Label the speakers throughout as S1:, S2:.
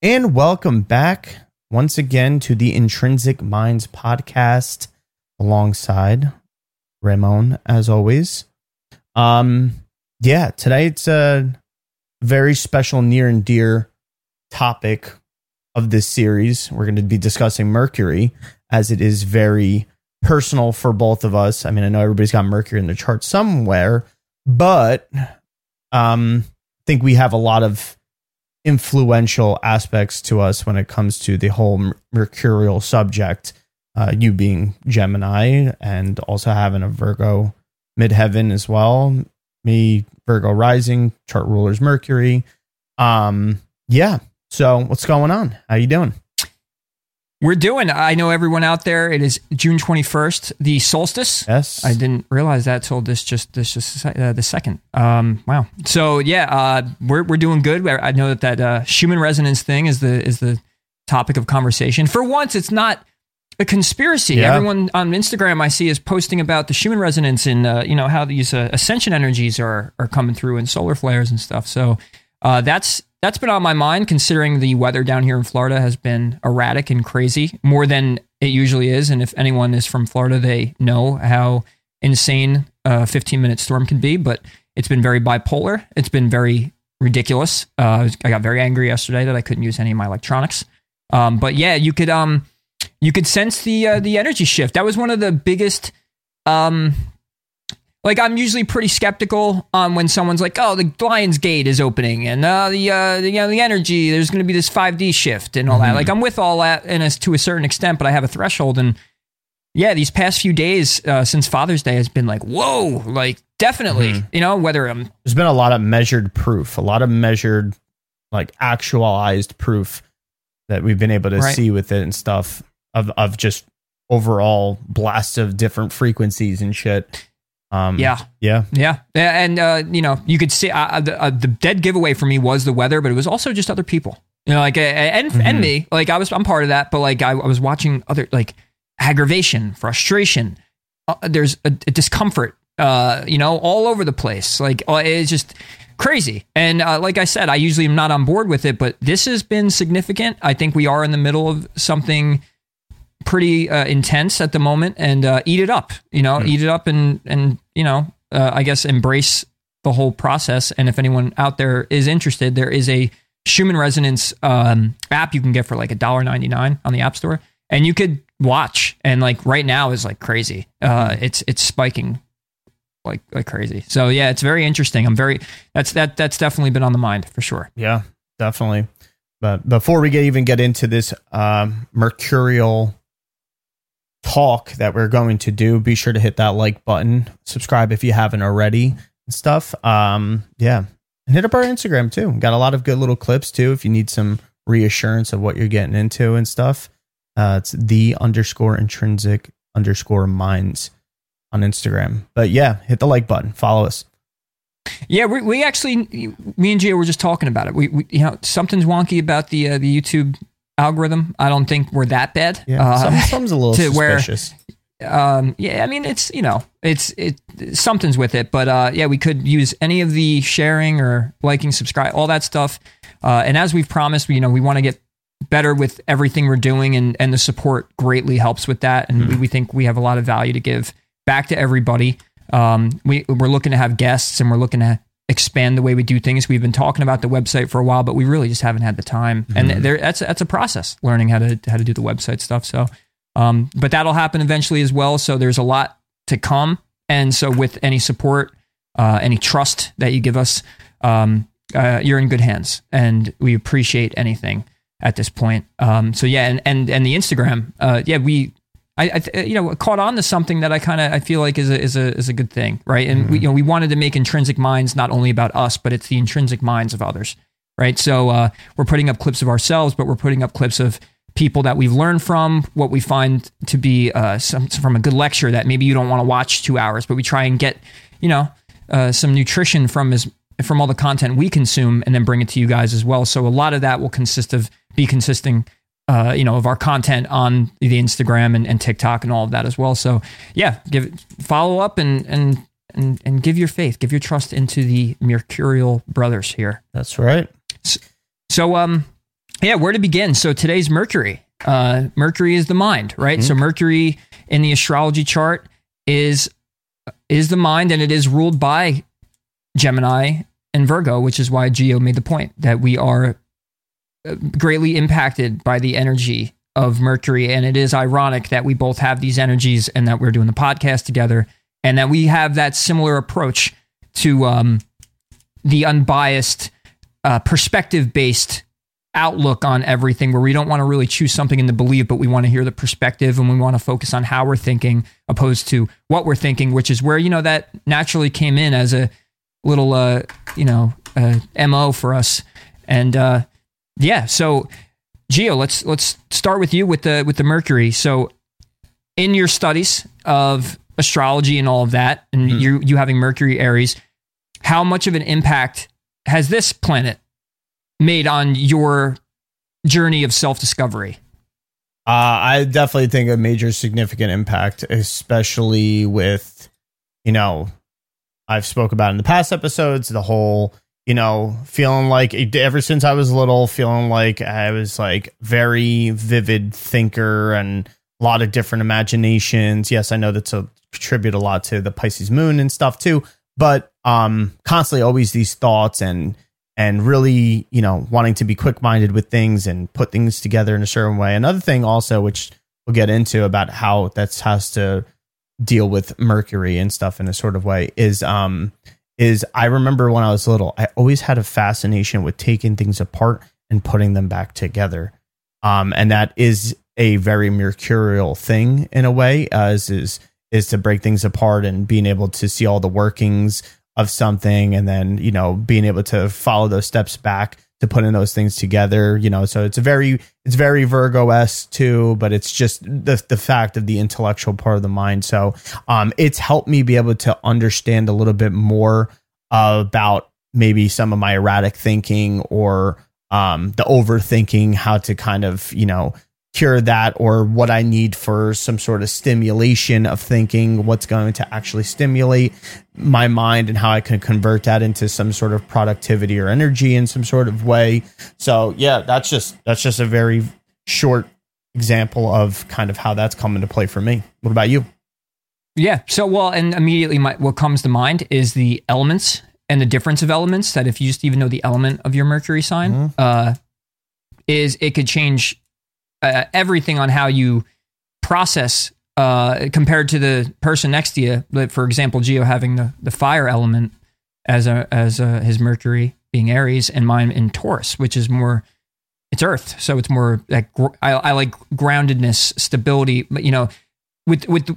S1: And welcome back once again to the Intrinsic Minds podcast alongside Ramon, as always. Um, yeah, today it's a very special, near and dear topic of this series. We're going to be discussing Mercury as it is very personal for both of us. I mean, I know everybody's got Mercury in the chart somewhere, but um, I think we have a lot of influential aspects to us when it comes to the whole mercurial subject. Uh, you being Gemini and also having a Virgo midheaven as well. Me Virgo rising, chart rulers Mercury. Um, yeah. So what's going on? How you doing?
S2: We're doing. I know everyone out there. It is June twenty first, the solstice.
S1: Yes,
S2: I didn't realize that till this just this just uh, the second. Um, wow. So yeah, uh, we're we're doing good. I know that that uh, Schumann resonance thing is the is the topic of conversation. For once, it's not a conspiracy.
S1: Yeah.
S2: Everyone on Instagram I see is posting about the Schumann resonance and uh, you know how these uh, ascension energies are are coming through and solar flares and stuff. So uh, that's that's been on my mind considering the weather down here in Florida has been erratic and crazy more than it usually is. And if anyone is from Florida, they know how insane a 15 minute storm can be. But it's been very bipolar. It's been very ridiculous. Uh, I got very angry yesterday that I couldn't use any of my electronics. Um, but yeah, you could um, you could sense the uh, the energy shift. That was one of the biggest um, like I'm usually pretty skeptical on when someone's like, "Oh, the Lions Gate is opening, and uh, the, uh, the you know the energy. There's going to be this 5D shift and all that." Like I'm with all that, and as to a certain extent, but I have a threshold. And yeah, these past few days uh, since Father's Day has been like, "Whoa!" Like definitely, you know, whether I'm
S1: There's been a lot of measured proof, a lot of measured, like actualized proof that we've been able to
S2: Right.
S1: see with it and stuff of of just overall blasts of different frequencies and shit. Um,
S2: Yeah.
S1: yeah,
S2: Yeah, Yeah, and uh, you know, you could see uh, the, uh, the dead giveaway for me was the weather, but it was also just other people. You know, like uh, and and me, like I was, I'm part of that, but like I, I was watching other like aggravation, frustration. Uh, there's a, a discomfort, uh, you know, all over the place. Like uh, it's just crazy. And uh, like I said, I usually am not on board with it, but this has been significant. I think we are in the middle of something pretty uh, intense at the moment and uh, eat it up you know eat it up and and you know uh, i guess embrace the whole process. And if anyone out there is interested there is a schumann resonance um, app you can get for like a dollar 99 on the app store. And you could watch and like right now is like crazy. Uh, it's it's spiking like like crazy. So yeah it's very interesting. I'm very that's that that's definitely been on the mind for sure.
S1: Yeah, definitely. But before we get even get into this um, mercurial talk that we're going to do, be sure to hit that like button, subscribe if you haven't already, and stuff. Um, yeah, and hit up our Instagram too. Got a lot of good little clips too. If you need some reassurance of what you're getting into and stuff, uh, it's the underscore intrinsic underscore minds on Instagram. But yeah, hit the like button, follow us.
S2: Yeah, we, we actually, me and Gia were just talking about it. We, we you know, something's wonky about the uh, the YouTube algorithm. I don't think we're that bad.
S1: Yeah,
S2: Uh,
S1: some, some's a little
S2: to where-
S1: suspicious.
S2: um, yeah, I mean, it's you know, it's it something's with it, but uh, yeah, we could use any of the sharing or liking, subscribe, all that stuff. Uh, and as we've promised, we, you know, we want to get better with everything we're doing, and and the support greatly helps with that. And we, we think we have a lot of value to give back to everybody. Um, we we're looking to have guests, and we're looking to expand the way we do things. We've been talking about the website for a while, but we really just haven't had the time. And there, that's that's a process learning how to how to do the website stuff. So. Um, but that'll happen eventually as well. So there's a lot to come. And so with any support, uh, any trust that you give us, um, uh, you're in good hands, and we appreciate anything at this point. Um, so yeah, and and and the Instagram, uh, yeah, we. I, I you know caught on to something that I kind of I feel like is a is a is a good thing, right? And we you know we wanted to make intrinsic minds not only about us, but it's the intrinsic minds of others. right? So uh, we're putting up clips of ourselves, but we're putting up clips of people that we've learned from, what we find to be uh, some, from a good lecture that maybe you don't want to watch two hours, but we try and get, you know, uh, some nutrition from as from all the content we consume and then bring it to you guys as well. So a lot of that will consist of be consisting, uh, you know, of our content on the Instagram and, and TikTok and all of that as well. So yeah, give follow up and and and and give your faith, give your trust into the Mercurial brothers here.
S1: That's right.
S2: So, so um, yeah, where to begin? So today's Mercury. Uh, Mercury is the mind, right? So Mercury in the astrology chart is is the mind, and it is ruled by Gemini and Virgo, which is why Geo made the point that we are greatly impacted by the energy of Mercury. And it is ironic that we both have these energies and that we're doing the podcast together and that we have that similar approach to um, the unbiased, uh, perspective based outlook on everything where we don't want to really choose something in the belief, but we want to hear the perspective and we want to focus on how we're thinking opposed to what we're thinking, which is where, you know, that naturally came in as a little, uh, you know, uh, MO for us. And, uh, yeah, so Geo, let's, let's start with you with the, with the Mercury. So in your studies of astrology and all of that, and you, you having Mercury Aries, how much of an impact has this planet made on your journey of self discovery?
S1: Uh, I definitely think a major significant impact, especially with, you know, I've spoke about in the past episodes, the whole, you know, feeling like ever since I was little, feeling like I was like very vivid thinker and a lot of different imaginations. Yes, I know that's a contribute a lot to the Pisces moon and stuff too, but um constantly always these thoughts and and really, you know, wanting to be quick minded with things and put things together in a certain way. Another thing also, which we'll get into about how that has to deal with Mercury and stuff in a sort of way, is um is I remember when I was little, I always had a fascination with taking things apart and putting them back together. Um, and that is a very mercurial thing in a way, as is is to break things apart and being able to see all the workings of something and then you know being able to follow those steps back to putting those things together you know so it's a very it's very Virgo s too but it's just the the fact of the intellectual part of the mind. So um it's helped me be able to understand a little bit more about maybe some of my erratic thinking or um the overthinking how to kind of you know cure that or what I need for some sort of stimulation of thinking, what's going to actually stimulate my mind and how I can convert that into some sort of productivity or energy in some sort of way. So yeah, that's just that's just a very short example of kind of how that's come into play for me. What about you?
S2: Yeah. So, well, and immediately my, what comes to mind is the elements and the difference of elements. That if you just even know the element of your Mercury sign, uh, is it could change uh, everything on how you process uh, compared to the person next to you. Like, For example, Geo having the, the fire element as a, as a, his Mercury being Aries, and mine in Taurus, which is more it's Earth, so it's more like I, I like groundedness, stability. But you know, with with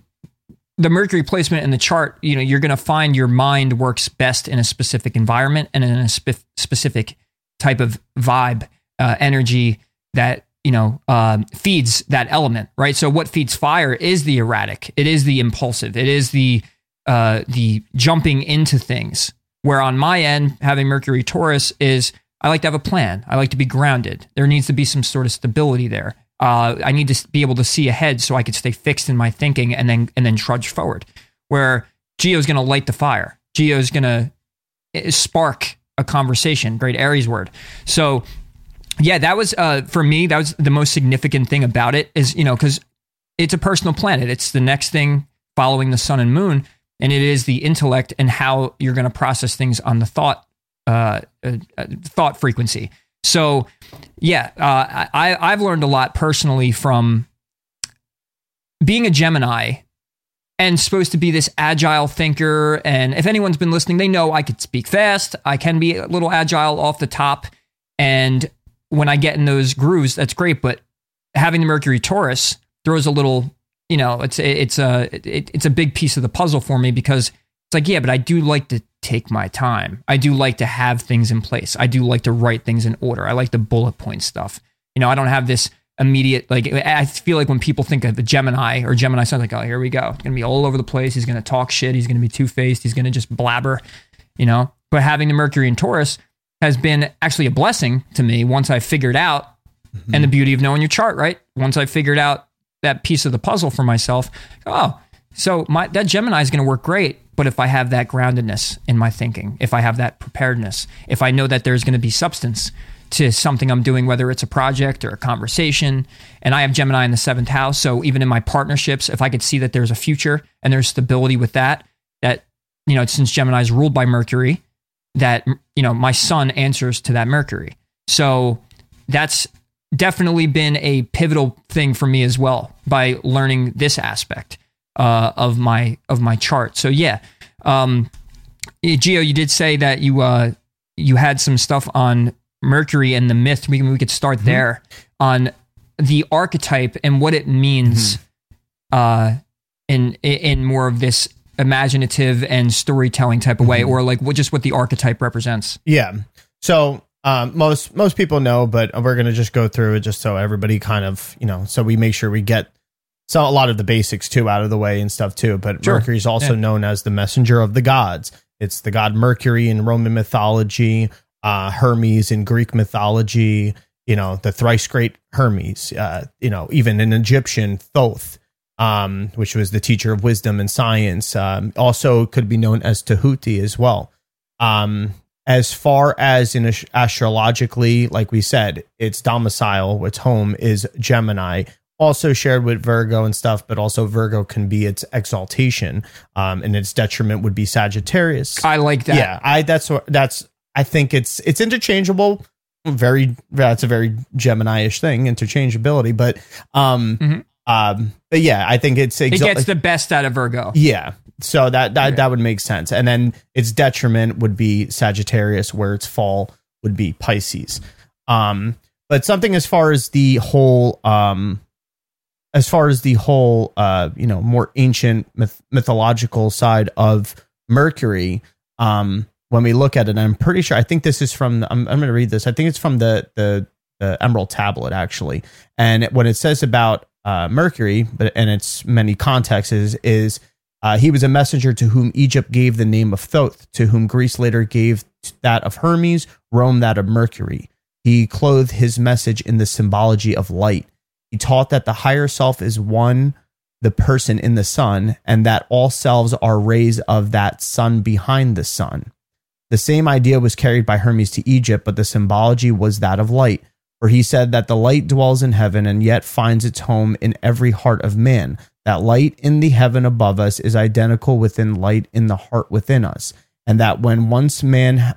S2: the, Mercury placement in the chart, you know, you're going to find your mind works best in a specific environment and in a spe- specific type of vibe, uh, energy that you know um, feeds that element, right? So what feeds fire is the erratic, it is the impulsive, it is the uh, the jumping into things. Where on my end, having Mercury Taurus is I like to have a plan. I like to be grounded. There needs to be some sort of stability there. Uh, I need to be able to see ahead so I could stay fixed in my thinking and then and then trudge forward. Where Geo's going to light the fire. Geo's going to spark a conversation. Great Aries word. So yeah, that was uh, for me. That was the most significant thing about it. Is you know because it's a personal planet. It's the next thing following the sun and moon, and it is the intellect and how you're going to process things on the thought uh, uh, uh, thought frequency. So yeah, uh, I I've learned a lot personally from being a Gemini and supposed to be this agile thinker. And if anyone's been listening, they know I could speak fast. I can be a little agile off the top. And when I get in those grooves, that's great. But having the Mercury Taurus throws a little, you know, it's it's a it, it's a big piece of the puzzle for me because it's like, yeah, but I do like to take my time. I do like to have things in place. I do like to write things in order. I like the bullet point stuff. You know, I don't have this immediate like I feel like when people think of the Gemini or Gemini sounds like, oh, here we go. It's gonna be all over the place. He's gonna talk shit. He's gonna be two faced. He's gonna just blabber. You know, but having the Mercury in Taurus has been actually a blessing to me once I figured out, mm-hmm. and the beauty of knowing your chart, right? Once I figured out that piece of the puzzle for myself, oh, so my that Gemini is going to work great. But if I have that groundedness in my thinking, if I have that preparedness, if I know that there's going to be substance to something I'm doing, whether it's a project or a conversation. And I have Gemini in the seventh house. So even in my partnerships, if I could see that there's a future and there's stability with that, that, you know, since Gemini is ruled by Mercury, that, you know, my son answers to that Mercury. So that's definitely been a pivotal thing for me as well by learning this aspect uh, of my of my chart. So yeah, um, Geo, you did say that you uh, you had some stuff on Mercury and the myth. We, we could start mm-hmm. there on the archetype and what it means mm-hmm. uh, in in more of this imaginative and storytelling type of way, mm-hmm. or like what just what the archetype represents.
S1: Yeah. So um, most most people know, but we're gonna just go through it just so everybody kind of you know, so we make sure we get so a lot of the basics too out of the way and stuff too. But sure. Mercury is also yeah. known as the messenger of the gods. It's the god Mercury in Roman mythology uh, Hermes in Greek mythology, you know, the thrice great Hermes, uh, you know, even in Egyptian, Thoth, um, which was the teacher of wisdom and science, um, also could be known as Tahuti as well. Um, as far as in astrologically, like we said, its domicile, its home is Gemini, also shared with Virgo and stuff, but also Virgo can be its exaltation, um, and its detriment would be Sagittarius.
S2: I like that.
S1: Yeah, I that's that's I think it's it's interchangeable. Very that's a very Gemini-ish thing, interchangeability. But um, mm-hmm. Um, but yeah, I think it's
S2: exa- it gets the best out of Virgo.
S1: Yeah, so that that that would make sense. And then its detriment would be Sagittarius, where its fall would be Pisces. Um, but something as far as the whole um, as far as the whole uh, you know, more ancient myth- mythological side of Mercury, um, when we look at it, I'm pretty sure. I think this is from. I'm, I'm going to read this. I think it's from the the, the Emerald Tablet actually. And when it says about uh, Mercury, but in its many contexts is is uh, he was a messenger to whom Egypt gave the name of Thoth, to whom Greece later gave that of Hermes, Rome that of Mercury. He clothed his message in the symbology of light. He taught that the higher self is one, the person in the sun, and that all selves are rays of that sun behind the sun. The same idea was carried by Hermes to Egypt, but the symbology was that of light, for he said that the light dwells in heaven and yet finds its home in every heart of man. That light in the heaven above us is identical within light in the heart within us, and that when once man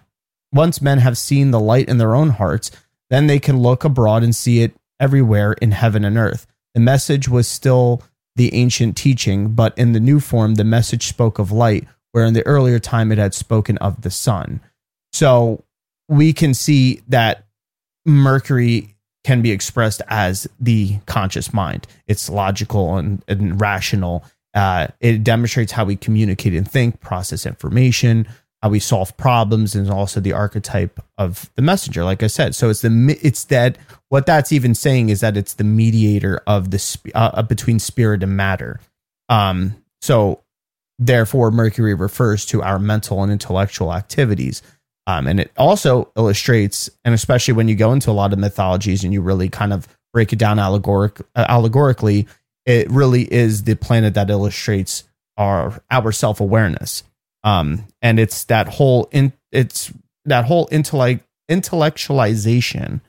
S1: once men have seen the light in their own hearts, then they can look abroad and see it everywhere in heaven and earth. The message was still the ancient teaching, but in the new form, the message spoke of light, where in the earlier time it had spoken of the sun. So we can see that Mercury can be expressed as the conscious mind. It's logical and, and rational. Uh, it demonstrates how we communicate and think, process information, how we solve problems, and also the archetype of the messenger. Like I said, so it's the it's that what that's even saying is that it's the mediator of the uh, between spirit and matter. Um, so Therefore, Mercury refers to our mental and intellectual activities. Um, and it also illustrates, and especially when you go into a lot of mythologies and you really kind of break it down allegoric, uh, allegorically, it really is the planet that illustrates our our self awareness. Um, and it's that whole in, it's that whole intellect intellectualization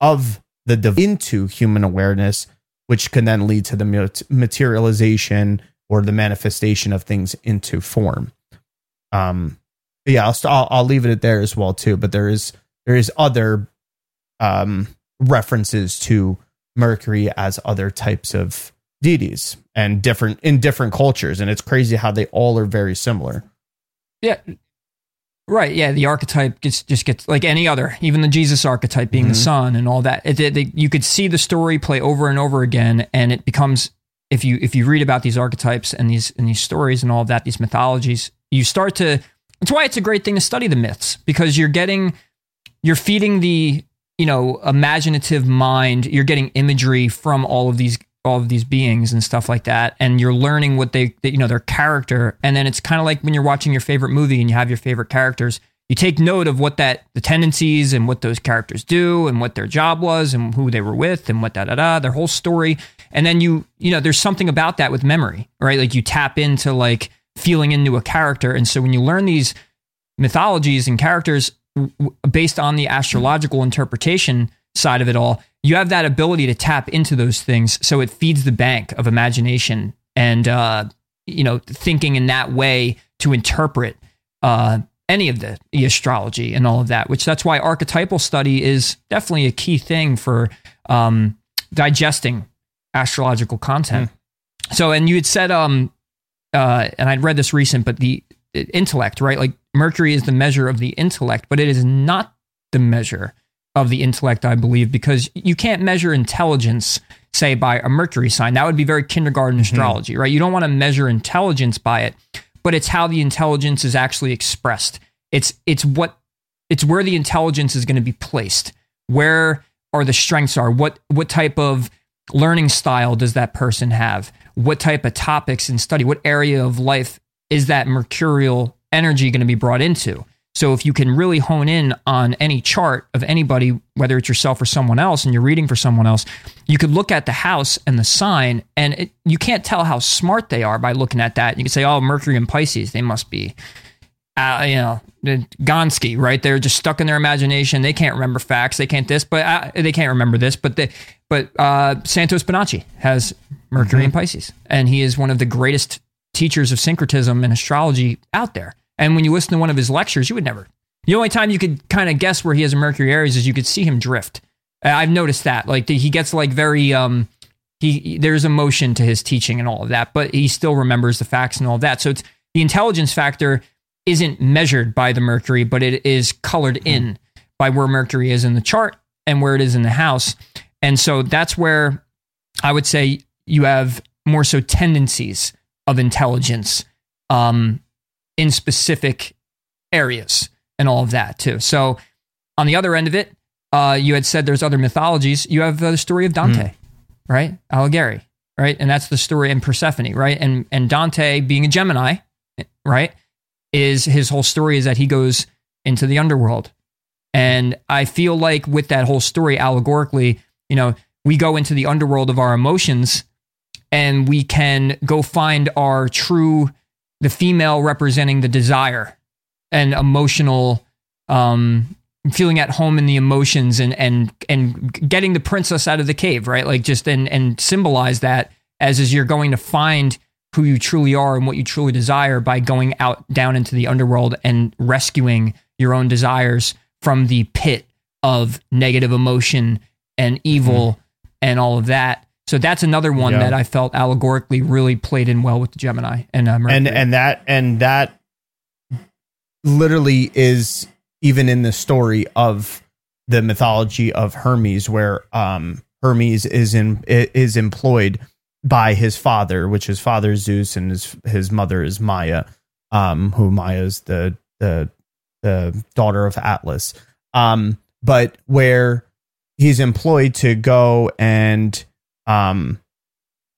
S1: of the into human awareness, which can then lead to the materialization or the manifestation of things into form. Um, yeah, I'll, I'll, I'll leave it at there as well too. But there is there is other um, references to Mercury as other types of deities and different in different cultures, and it's crazy how they all are very similar.
S2: Yeah, Right. Yeah. The archetype gets just gets like any other, even the Jesus archetype being mm-hmm. the sun and all that. It, it, it, you could see the story play over and over again, and it becomes if you if you read about these archetypes and these and these stories and all of that, these mythologies, you start to That's why it's a great thing to study the myths because you're getting, you're feeding the, you know, imaginative mind. You're getting imagery from all of these, all of these beings and stuff like that, and you're learning what they, you know, their character. And then it's kind of like when you're watching your favorite movie and you have your favorite characters. You take note of what that the tendencies and what those characters do and what their job was and who they were with and what da da da their whole story. And then you, you know, there's something about that with memory, right? Like you tap into like feeling into a character. And so when you learn these mythologies and characters w- based on the astrological interpretation side of it all, you have that ability to tap into those things. So it feeds the bank of imagination and, uh, you know, thinking in that way to interpret uh, any of the, the astrology and all of that, which that's why archetypal study is definitely a key thing for um, digesting astrological content. Mm. So, and you had said, um, uh, and I'd read this recent, but the intellect, right? Like Mercury is the measure of the intellect, but it is not the measure of the intellect, I believe, because you can't measure intelligence, say, by a Mercury sign. That would be very kindergarten mm-hmm. astrology, right? You don't want to measure intelligence by it, but it's how the intelligence is actually expressed. It's it's what it's where the intelligence is going to be placed. Where are the strengths are? What what type of learning style does that person have? What type of topics and study, what area of life is that mercurial energy going to be brought into? So if you can really hone in on any chart of anybody, whether it's yourself or someone else, and you're reading for someone else, you could look at the house and the sign, and it, you can't tell how smart they are by looking at that. You can say, "Oh, Mercury and Pisces, they must be, uh, you know, Gonski, right? They're just stuck in their imagination. They can't remember facts. They can't this, but uh, they can't remember this. But they, but uh, Santos Bonacci has Mercury mm-hmm. in Pisces, and he is one of the greatest teachers of syncretism and astrology out there. And when you listen to one of his lectures, you would never. The only time you could kind of guess where he has a Mercury Aries is you could see him drift. I've noticed that. Like he gets like very um he there's emotion to his teaching and all of that, but he still remembers the facts and all of that. So it's the intelligence factor isn't measured by the Mercury, but it is colored in by where Mercury is in the chart and where it is in the house. And so that's where I would say you have more so tendencies of intelligence um, in specific areas and all of that too. So on the other end of it, uh, you had said there's other mythologies. You have the story of Dante, mm. right? Alighieri, right? And that's the story in Persephone, right? And and Dante being a Gemini, right, is his whole story is that he goes into the underworld. And I feel like with that whole story allegorically, you know, we go into the underworld of our emotions and we can go find our true, the female representing the desire and emotional, um, feeling at home in the emotions and, and, and getting the princess out of the cave, right? Like just, and, and symbolize that as, as you're going to find who you truly are and what you truly desire by going out down into the underworld and rescuing your own desires from the pit of negative emotion and evil mm-hmm. and all of that. So that's another one yeah. that I felt allegorically really played in well with the Gemini and uh,
S1: and and that and that literally is even in the story of the mythology of Hermes, where um, Hermes is in is employed by his father, which his father Zeus and his his mother is Maia, um, who Maia is the the the daughter of Atlas. Um, but where he's employed to go and um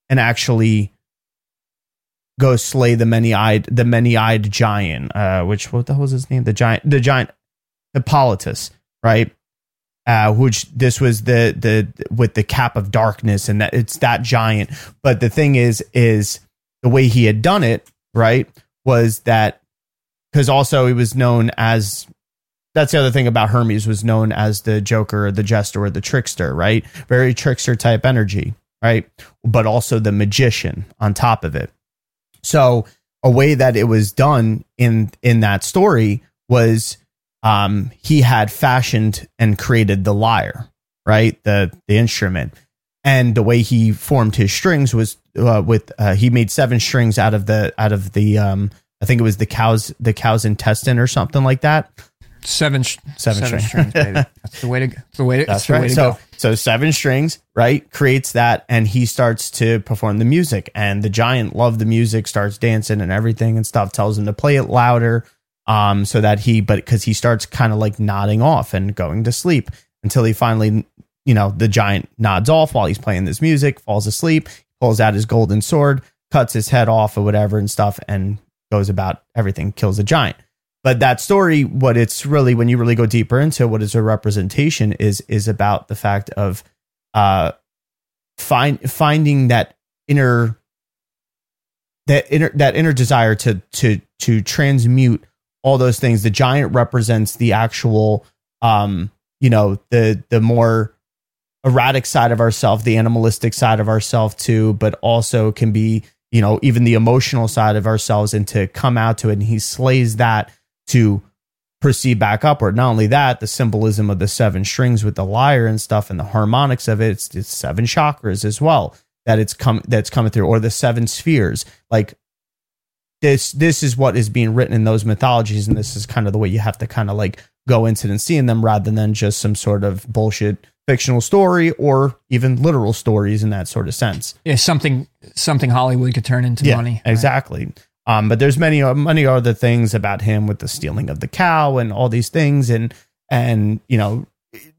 S1: and actually go slay the many-eyed the many-eyed giant uh which what the hell was his name the giant the giant hippolytus right uh which this was the the with the cap of darkness and that it's that giant but the thing is is the way he had done it right was that because also he was known as that's the other thing about Hermes was known as the Joker or the Jester or the Trickster, right? Very trickster type energy, right? But also the magician on top of it. So a way that it was done in in that story was um, he had fashioned and created the lyre, right? The the instrument. And the way he formed his strings was uh, with uh, he made seven strings out of the out of the um, I think it was the cow's the cow's intestine or something like that
S2: seven seven, seven strings, baby. That's the way to. That's the way to.
S1: That's, that's right. so
S2: go.
S1: so seven strings, right? Creates that, and he starts to perform the music, and the giant loved the music, starts dancing and everything and stuff. Tells him to play it louder, Um, so that he, but because he starts kind of like nodding off and going to sleep until he finally, you know, the giant nods off while he's playing this music, falls asleep, pulls out his golden sword, cuts his head off or whatever and stuff, and goes about everything, kills the giant. But that story, what it's really, when you really go deeper into what is a representation, is is about the fact of uh, find finding that inner that inner that inner desire to to to transmute all those things. The giant represents the actual, um, you know, the the more erratic side of ourself, the animalistic side of ourself too, but also can be, you know, even the emotional side of ourselves and to come out to it. And he slays that to proceed back upward. Not only that, the symbolism of the seven strings with the lyre and stuff and the harmonics of it, it's, it's seven chakras as well that it's come that's coming through, or the seven spheres. Like this this is what is being written in those mythologies, and this is kind of the way you have to kind of like go into and seeing them rather than just some sort of bullshit fictional story or even literal stories in that sort of sense.
S2: Yeah, something something Hollywood could turn into
S1: Yeah,
S2: money.
S1: exactly. Um, but there's many many other things about him with the stealing of the cow and all these things, and and you know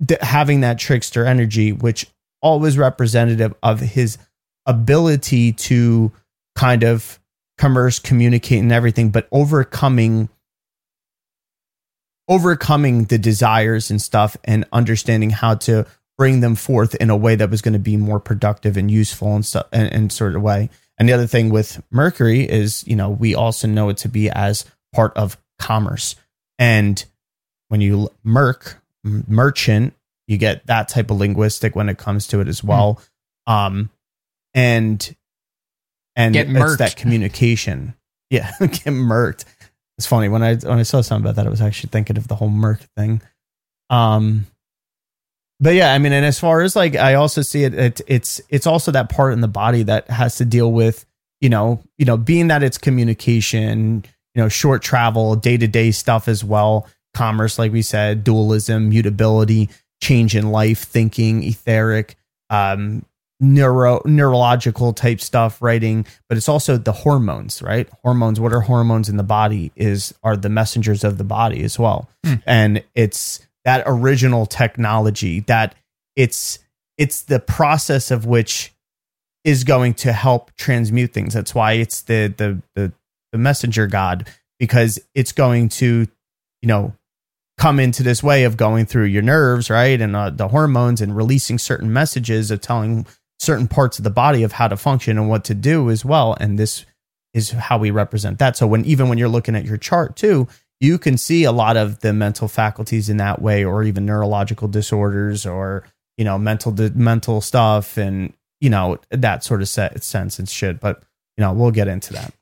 S1: th- having that trickster energy, which always representative of his ability to kind of commerce, communicate, and everything, but overcoming overcoming the desires and stuff and understanding how to bring them forth in a way that was going to be more productive and useful and stuff and, and sort of way. And the other thing with Mercury is, you know, we also know it to be as part of commerce. And when you merc, merchant, you get that type of linguistic when it comes to it as well. Um, and and
S2: Get
S1: it's that communication. Yeah, get merked. It's funny when I when I saw something about that, I was actually thinking of the whole merc thing. Um, but yeah, I mean, and as far as like, I also see it, it, it's it's also that part in the body that has to deal with, you know, you know, being that it's communication, you know, short travel, day to day stuff as well, commerce, like we said, dualism, mutability, change in life, thinking, etheric, um, neuro neurological type stuff, writing, but it's also the hormones, right? Hormones. What are hormones in the body? Is are the messengers of the body as well, and it's that original technology that it's it's the process of which is going to help transmute things. That's why it's the the the, the messenger god because it's going to you know come into this way of going through your nerves, right, and uh, the hormones and releasing certain messages of telling certain parts of the body of how to function and what to do as well. And this is how we represent that. So when even when you're looking at your chart too, you can see a lot of the mental faculties in that way, or even neurological disorders, or you know mental mental stuff, and you know that sort of set, sense and shit. But you know we'll get into that.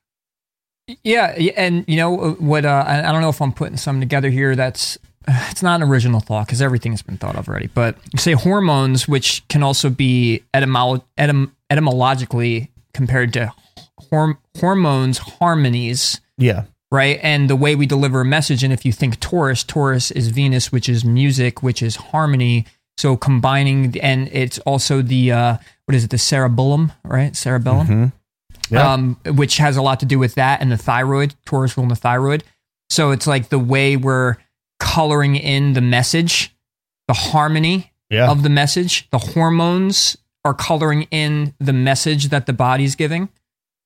S2: Yeah, and you know what? Uh, I don't know if I'm putting something together here that's it's not an original thought because everything has been thought of already. But you say hormones, which can also be etymolo- etym- etymologically compared to horm- hormones, harmonies,
S1: Yeah,
S2: right? And the way we deliver a message. And if you think Taurus, Taurus is Venus, which is music, which is harmony. So combining, and it's also the uh, what is it? The cerebellum, right? Cerebellum
S1: Mhm. Yeah.
S2: um, which has a lot to do with that and the thyroid, Taurus rule in the thyroid. So it's like the way we're coloring in the message, the harmony
S1: yeah,
S2: of the message, the hormones are coloring in the message that the body's giving,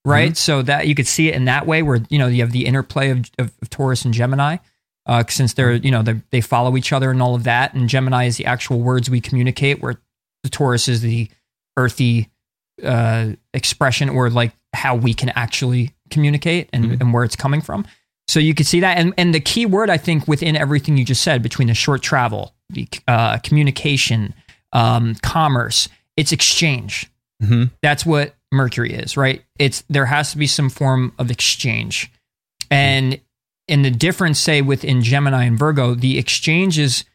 S2: right? So that you could see it in that way, where you know you have the interplay of, of, of Taurus and Gemini, uh, since they're you know they they follow each other and all of that. And Gemini is the actual words we communicate, where the Taurus is the earthy uh, expression or like how we can actually communicate and, and where it's coming from. So you could see that. And, and the key word, I think, within everything you just said, between the short travel, the uh, communication, um, commerce, it's exchange.
S1: Mhm.
S2: That's what Mercury is, right? It's there has to be some form of exchange. And in the difference, say within Gemini and Virgo, the exchange is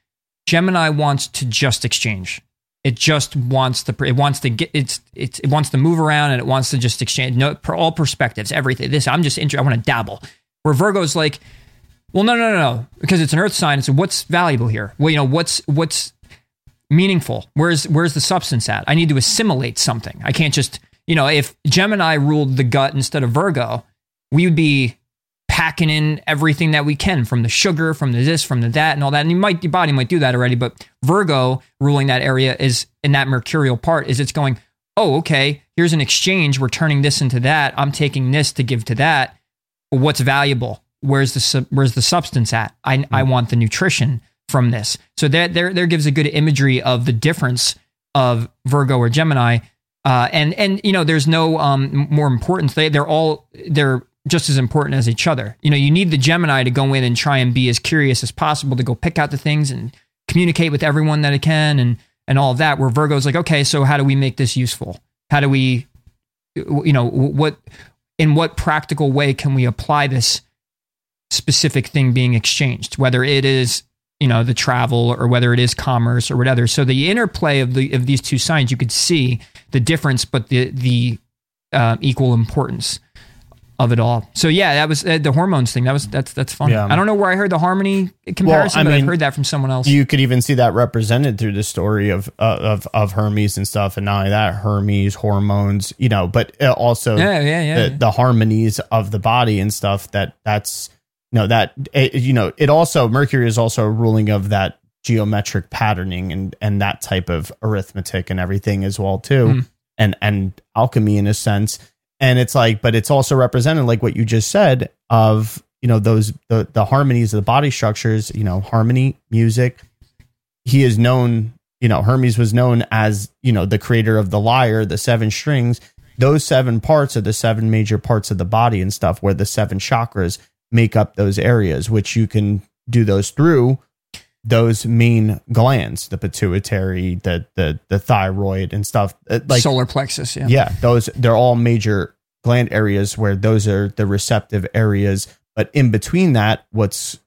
S2: Gemini wants to just exchange. It just wants to. It wants to get. It's. It's. It wants to move around and it wants to just exchange. No, per all perspectives, everything. This. I'm just. interested I want to dabble. Where Virgo's like, well, no, no, no, no, because it's an Earth sign. So what's valuable here. Well, you know, what's what's meaningful. Where's where's the substance at? I need to assimilate something. I can't just. You know, if Gemini ruled the gut instead of Virgo, we would be packing in everything that we can from the sugar, from the this, from the that, and all that. And you might your body might do that already, but Virgo ruling that area is in that mercurial part is it's going, oh, okay, here's an exchange. We're turning this into that. I'm taking this to give to that. What's valuable? Where's the where's the substance at? I mm-hmm. I want the nutrition from this. So that there there gives a good imagery of the difference of Virgo or Gemini. Uh, and and you know, there's no um, more importance. They they're all they're just as important as each other. You know, you need the Gemini to go in and try and be as curious as possible to go pick out the things and communicate with everyone that it can and and all of that. Where Virgo's like, okay, so how do we make this useful? How do we, you know, what in what practical way can we apply this specific thing being exchanged? Whether it is you know the travel or whether it is commerce or whatever. So the interplay of the of these two signs, you could see the difference, but the the uh, equal importance of it all. So yeah, that was uh, the hormones thing. That was that's that's fun. Yeah. I don't know where I heard the harmony comparison, well, I but mean, I've heard that from someone else.
S1: You could even see that represented through the story of uh, of of Hermes and stuff, and not only that, Hermes hormones, you know, but uh, also
S2: yeah, yeah, yeah,
S1: the, the harmonies of the body and stuff. That that's you know that it, you know it also Mercury is also a ruling of that geometric patterning and and that type of arithmetic and everything as well too, mm. and and alchemy in a sense and it's like but it's also represented like what you just said of you know those the the harmonies of the body structures you know harmony music. He is known you know hermes was known as you know the creator of the lyre the seven strings. Those seven parts are the seven major parts of the body and stuff where the seven chakras make up those areas which you can do those through those main glands the pituitary the the the thyroid and stuff uh,
S2: like solar plexus yeah.
S1: Yeah those they're all major gland areas where those are the receptive areas. But in between that what's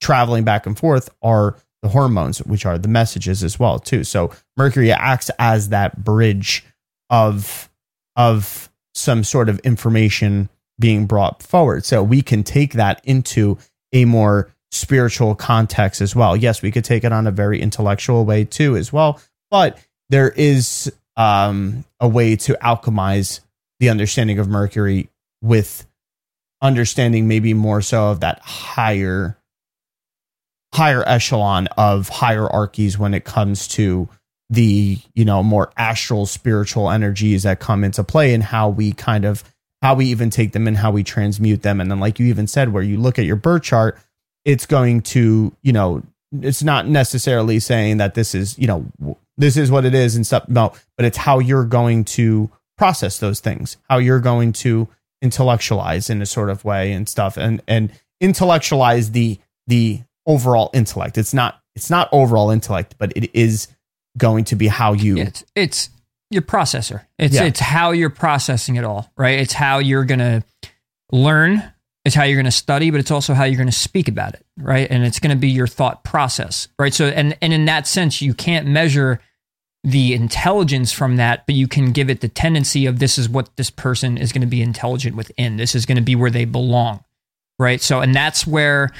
S1: traveling back and forth are the hormones which are the messages as well too. So mercury acts as that bridge of of some sort of information being brought forward. So we can take that into a more spiritual context as well. Yes, we could take it on a very intellectual way too, as well, but there is um, a way to alchemize the understanding of Mercury with understanding maybe more so of that higher higher echelon of hierarchies when it comes to the you know more astral spiritual energies that come into play and how we kind of how we even take them and how we transmute them and then like you even said where you look at your birth chart it's going to, you know, it's not necessarily saying that this is, you know, this is what it is and stuff. No, but it's how you're going to process those things, how you're going to intellectualize in a sort of way and stuff, and and intellectualize the the overall intellect. It's not it's not overall intellect, but it is going to be how you.
S2: It's, it's your processor. It's yeah. it's how you're processing it all, right? It's how you're gonna learn it's how you're going to study, but it's also how you're going to speak about it, right? And it's going to be your thought process, right? So, and and in that sense, you can't measure the intelligence from that, but you can give it the tendency of this is what this person is going to be intelligent within. This is going to be where they belong, right? So, and that's where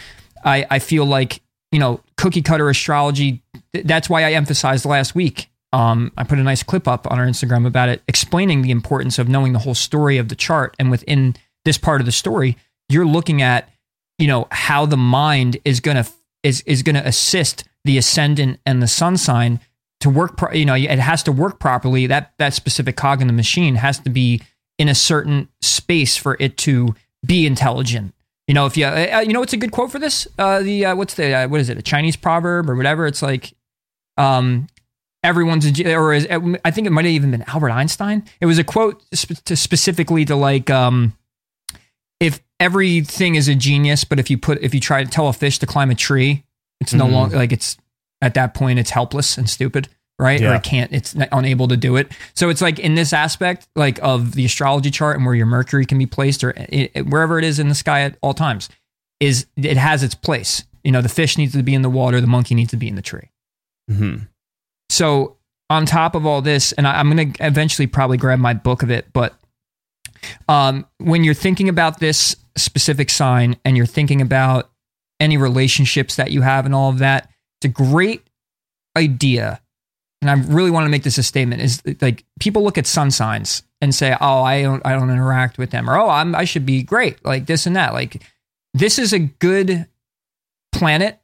S2: I I feel like you know cookie cutter astrology. That's why I emphasized last week. Um, I put a nice clip up on our Instagram about it, explaining the importance of knowing the whole story of the chart, and within this part of the story you're looking at, you know, how the mind is going to is is going to assist the ascendant and the sun sign to work. Pro- you know, it has to work properly. That that specific cog in the machine has to be in a certain space for it to be intelligent. You know, if you uh, you know, what's a good quote for this? Uh, the uh, what's the uh, what is it? A Chinese proverb or whatever? It's like, um, everyone's a, or is, I think it might have even been Albert Einstein. It was a quote sp- to specifically to like, um, if everything is a genius, but if you put if you try to tell a fish to climb a tree, it's no mm-hmm. longer like it's at that point it's helpless and stupid, right? Yeah. Or it can't, it's unable to do it. So it's like in this aspect, like of the astrology chart and where your Mercury can be placed, or it, wherever it is in the sky at all times, is it has its place. You know, the fish needs to be in the water, the monkey needs to be in the tree.
S1: Mm-hmm.
S2: So on top of all this, and I, I'm going to eventually probably grab my book of it, but um, when you're thinking about this specific sign and you're thinking about any relationships that you have and all of that, it's a great idea. And I really want to make this a statement is like people look at sun signs and say, "Oh, I don't I don't interact with them," or "Oh, I'm I should be great," like this and that. Like this is a good planet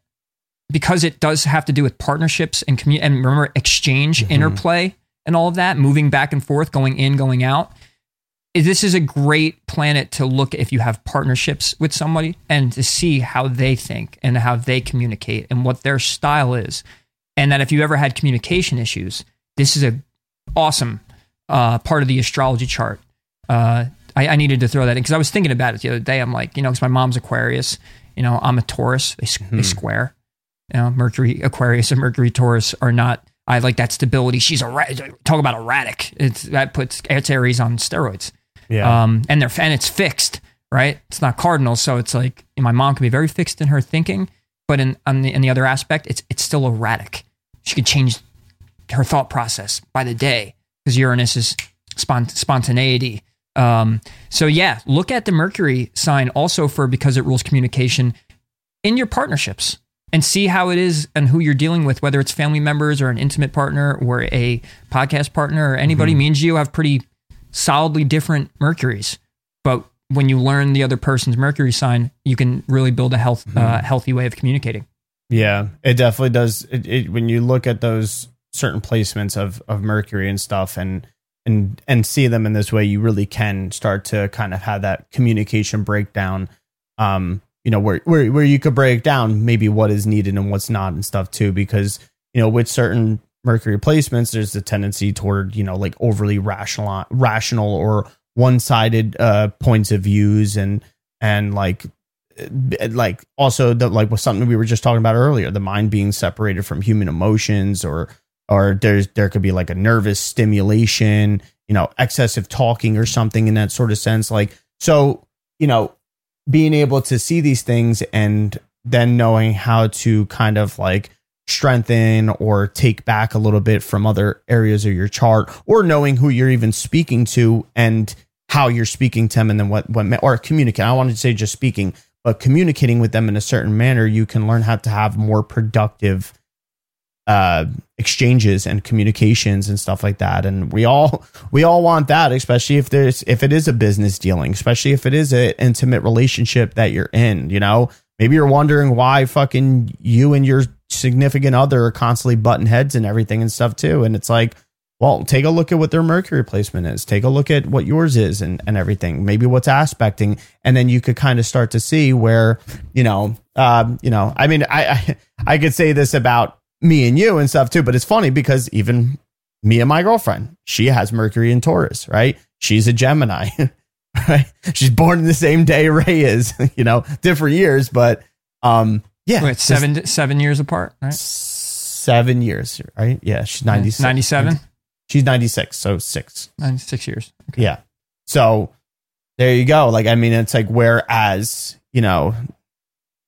S2: because it does have to do with partnerships and commu- and remember exchange,
S1: Mhm.
S2: interplay, and all of that, moving back and forth, going in, going out. This is a great planet to look if you have partnerships with somebody and to see how they think and how they communicate and what their style is. And that if you ever had communication issues, this is a awesome uh, part of the astrology chart. Uh, I, I needed to throw that in because I was thinking about it the other day. I'm like, you know, because my mom's Aquarius, you know, I'm a Taurus. They, s- they square. You know, Mercury Aquarius and Mercury Taurus are not. I like that stability. She's a talk about erratic. It's that puts it's Aries on steroids.
S1: Yeah.
S2: Um, and they're and it's fixed, right? It's not cardinal, so it's like my mom can be very fixed in her thinking, but in on the in the other aspect, it's it's still erratic. She could change her thought process by the day because Uranus is spont- spontaneity. Um, so yeah, look at the Mercury sign also for because it rules communication in your partnerships and see how it is and who you're dealing with, whether it's family members or an intimate partner or a podcast partner or anybody. Me and Gio have pretty solidly different Mercuries, but when you learn the other person's Mercury sign, you can really build a health uh, healthy way of communicating.
S1: Yeah, it definitely does. It, it, when you look at those certain placements of of Mercury and stuff, and and and see them in this way, you really can start to kind of have that communication breakdown. Um, you know, where where where you could break down maybe what is needed and what's not and stuff too, because you know with certain Mercury placements, there's a tendency toward you know like overly rational rational or one sided uh, points of views and and like like also the like was something we were just talking about earlier the mind being separated from human emotions or or there's there could be like a nervous stimulation you know excessive talking or something in that sort of sense. Like so you know being able to see these things and then knowing how to kind of like strengthen or take back a little bit from other areas of your chart or knowing who you're even speaking to and how you're speaking to them and then what what or communicate I wanted to say just speaking but communicating with them in a certain manner you can learn how to have more productive uh exchanges and communications and stuff like that. And we all we all want that especially if there's if it is a business dealing especially if it is an intimate relationship that you're in you know? Maybe you're wondering why fucking you and your significant other are constantly button heads and everything and stuff too and it's like well, take a look at what their Mercury placement is. Take a look at what yours is and, and everything. Maybe what's aspecting, and then you could kind of start to see where, you know, um, you know. I mean, I, I I could say this about me and you and stuff too, but it's funny because even me and my girlfriend, she has Mercury in Taurus, right? She's a Gemini, right? She's born in the same day Ray is, you know, different years, but um, yeah,
S2: Wait, seven seven years apart, right?
S1: seven years, right? Yeah, she's ninety
S2: Ninety seven.
S1: She's 96, so six.
S2: 96 years.
S1: Yeah. So there you go. Like, I mean, it's like, whereas, you know,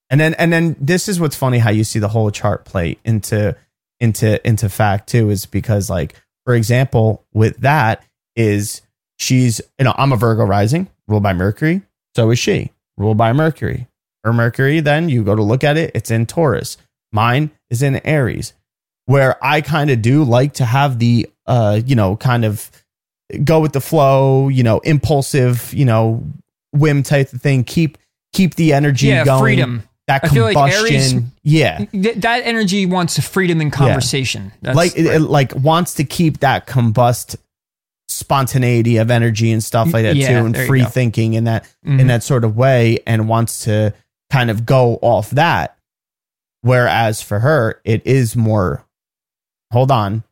S1: and then, and then this is what's funny how you see the whole chart play into, into, into fact too, is because, like, for example, with that, is she's, you know, I'm a Virgo rising, ruled by Mercury. So is she, ruled by Mercury. Her Mercury, then you go to look at it, it's in Taurus. Mine is in Aries, where I kind of do like to have the, uh, you know, kind of go with the flow, you know, impulsive, you know, whim type of thing. Keep keep the energy
S2: Yeah,
S1: going.
S2: freedom.
S1: That
S2: I feel like
S1: combustion.
S2: Aries-
S1: yeah.
S2: Th- that energy wants freedom and conversation. That's
S1: like it, it, like wants to keep that combust spontaneity of energy and stuff like that
S2: Yeah,
S1: too and free thinking in that
S2: Mhm.
S1: in that sort of way and wants to kind of go off that whereas for her it is more hold on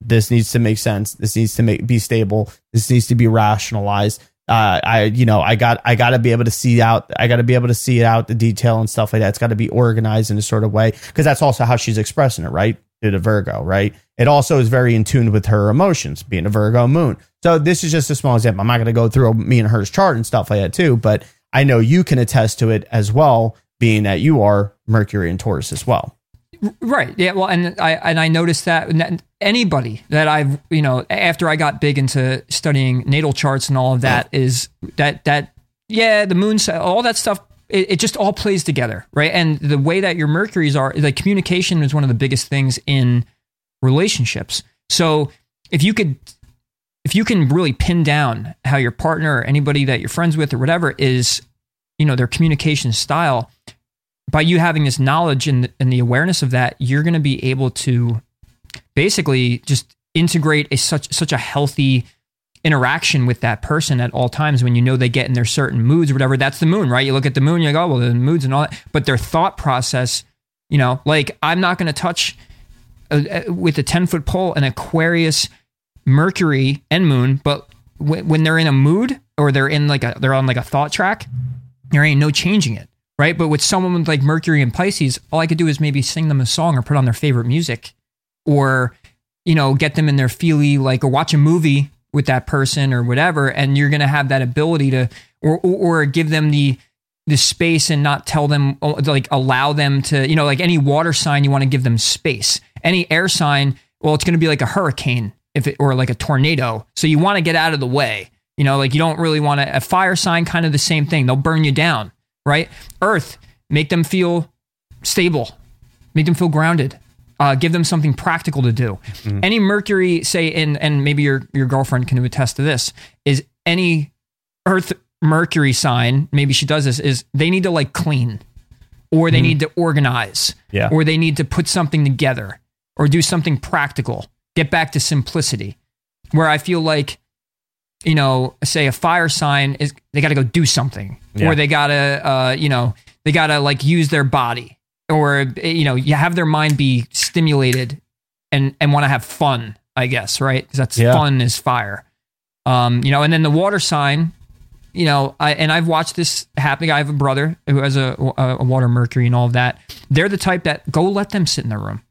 S1: this needs to make sense this needs to make be stable this needs to be rationalized uh, I, you know, I got, I got to be able to see out, I got to be able to see it out the detail and stuff like that. It's got to be organized in a sort of way because that's also how she's expressing it, right? To the Virgo, right? It also is very in tune with her emotions, being a Virgo moon. So this is just a small example. I'm not going to go through me and her's chart and stuff like that too, but I know you can attest to it as well, being that you are Mercury and Taurus as well.
S2: Right. Yeah. Well, and I and I noticed that anybody that I've you know after I got big into studying natal charts and all of that is that that yeah the moon all that stuff it, it just all plays together right and the way that your Mercury's are like communication is one of the biggest things in relationships. So if you could if you can really pin down how your partner or anybody that you're friends with or whatever is you know, their communication style, by you having this knowledge and, and the awareness of that, you're going to be able to basically just integrate a such such a healthy interaction with that person at all times when you know they get in their certain moods or whatever. That's the moon right? You look at the moon you're like, oh, well the moods and all that. But their thought process you know like i'm not going to touch uh, uh, with a 10 foot pole an aquarius mercury and moon but w- when they're in a mood or they're in like a they're on like a thought track there ain't no changing it right? But with someone with like mercury and pisces all i could do is maybe sing them a song or put on their favorite music or you know get them in their feely like or watch a movie with that person or whatever and you're to have that ability to or, or or give them the the space and not tell them oh, like allow them to you know like any water sign you want to give them space. Any air sign well it's going to be like a hurricane if it or like a tornado so you want to get out of the way you know like you don't really want to a fire sign kind of the same thing they'll burn you down right earth make them feel stable make them feel grounded uh, give them something practical to do. Mm-hmm. Any Mercury, say, in and maybe your your girlfriend can attest to this, is any Earth Mercury sign. Maybe she does this. Is they need to like clean, or they mm-hmm. need to organize,
S1: yeah.
S2: or they need to put something together, or do something practical. Get back to simplicity. Where I feel like, you know, say a fire sign is they got to go do something, yeah. or they got to, uh, you know, they got to like use their body or you know you have their mind be stimulated and and want to have fun i guess right because that's yeah. fun is fire um you know and then the water sign you know I, and i've watched this happen i have a brother who has a, a, water mercury and all of that they're the type that go let them sit in their room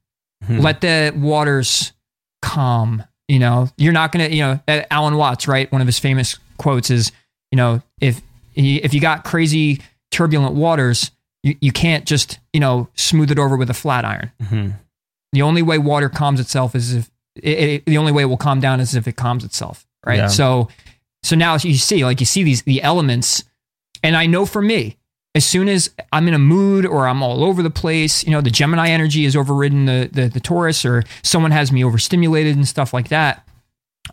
S2: hmm. let the waters calm you know you're not gonna you know alan watts right one of his famous quotes is you know if if you got crazy turbulent waters you, you can't just, you know, smooth it over with a flat iron. Mm-hmm. The only way water calms itself is if it, it, the only way it will calm down is if it calms itself. Right. Yeah. So, so now you see, like you see these, the elements. And I know for me, as soon as I'm in a mood or I'm all over the place, you know, the Gemini energy has overridden the, the, the Taurus or someone has me overstimulated and stuff like that.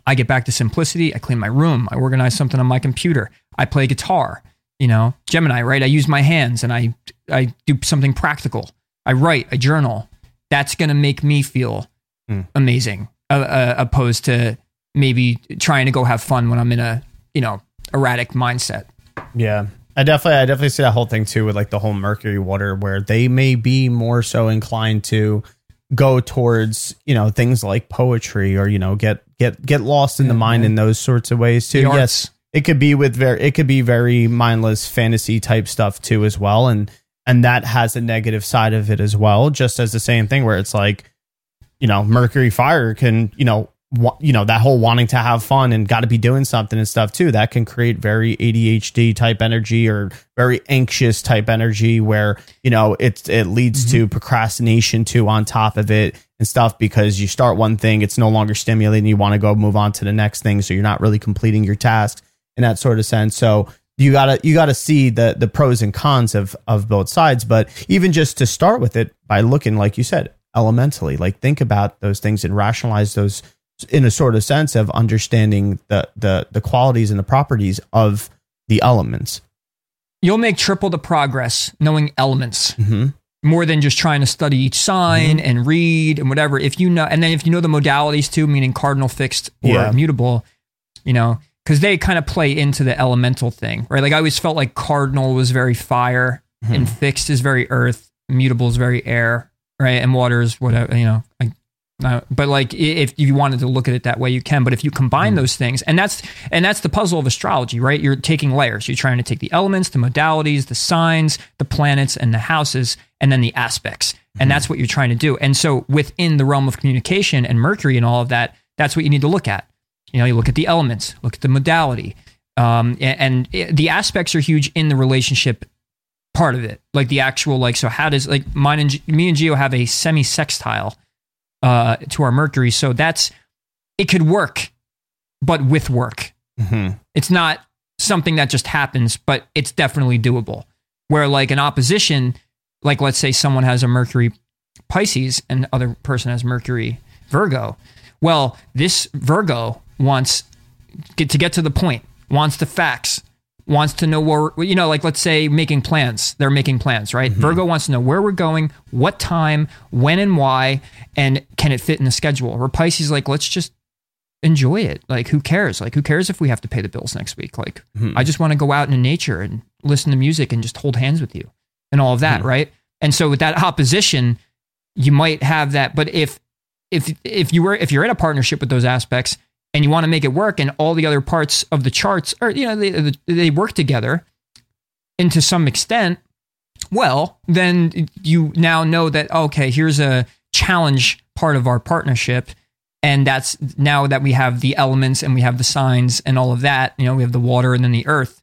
S2: I get back to simplicity. I clean my room. I organize something on my computer. I play guitar you know gemini right i use my hands and i i do something practical i write i journal that's going to make me feel mm. amazing uh, uh, opposed to maybe trying to go have fun when i'm in a you know erratic mindset
S1: yeah i definitely i definitely see that whole thing too with like the whole mercury water where they may be more so inclined to go towards you know things like poetry or you know get get get lost in the mind yeah. in those sorts of ways too yes it could be with very it could be very mindless fantasy type stuff too as well and and that has a negative side of it as well just as the same thing where it's like you know mercury fire can you know you know that whole wanting to have fun and got to be doing something and stuff too that can create very ADHD type energy or very anxious type energy where you know it it leads mm-hmm. to procrastination too on top of it and stuff because you start one thing it's no longer stimulating you want to go move on to the next thing so you're not really completing your tasks in that sort of sense. So you gotta you gotta see the the pros and cons of of both sides. But even just to start with it by looking, like you said, elementally, like think about those things and rationalize those in a sort of sense of understanding the the the qualities and the properties of the elements.
S2: You'll make triple the progress knowing elements. Mm-hmm more than just trying to study each sign mm-hmm. and read and whatever. If you know, and then if you know the modalities too, meaning cardinal, fixed, or yeah. mutable, you know, because they kind of play into the elemental thing, right? Like I always felt like cardinal was very fire, mm-hmm. and fixed is very earth, mutable is very air, right? And water is whatever, you know. Uh, but like if you wanted to look at it that way, you can. But if you combine mm-hmm. those things, and that's and that's the puzzle of astrology, right? You're taking layers. You're trying to take the elements, the modalities, the signs, the planets, and the houses, and then the aspects, and mm-hmm. that's what you're trying to do. And so within the realm of communication and Mercury and all of that, that's what you need to look at you know, you look at the elements, look at the modality, um, and, and the aspects are huge in the relationship part of it. Like the actual, like, so how does like mine and me and Geo have a semi sextile uh, to our Mercury, so that's it could work, but with work. Mm-hmm. It's not something that just happens, but it's definitely doable. Where like an opposition, like let's say someone has a Mercury Pisces and other person has Mercury Virgo. Well, this Virgo wants get to get to the point, wants the facts, wants to know where you know like let's say making plans. They're making plans right? Mm-hmm. Virgo wants to know where we're going what time when and why and can it fit in the schedule? Or pisces like let's just enjoy it. Like who cares? Like who cares if we have to pay the bills next week? Like hmm. i just want to go out in nature and listen to music and just hold hands with you and all of that hmm. right? And so with that opposition you might have that. But if if if you were if you're in a partnership with those aspects and you want to make it work and all the other parts of the charts are you know they, they work together and to some extent well then you now know that okay here's a challenge part of our partnership and that's now that we have the elements and we have the signs and all of that you know we have the water and then the earth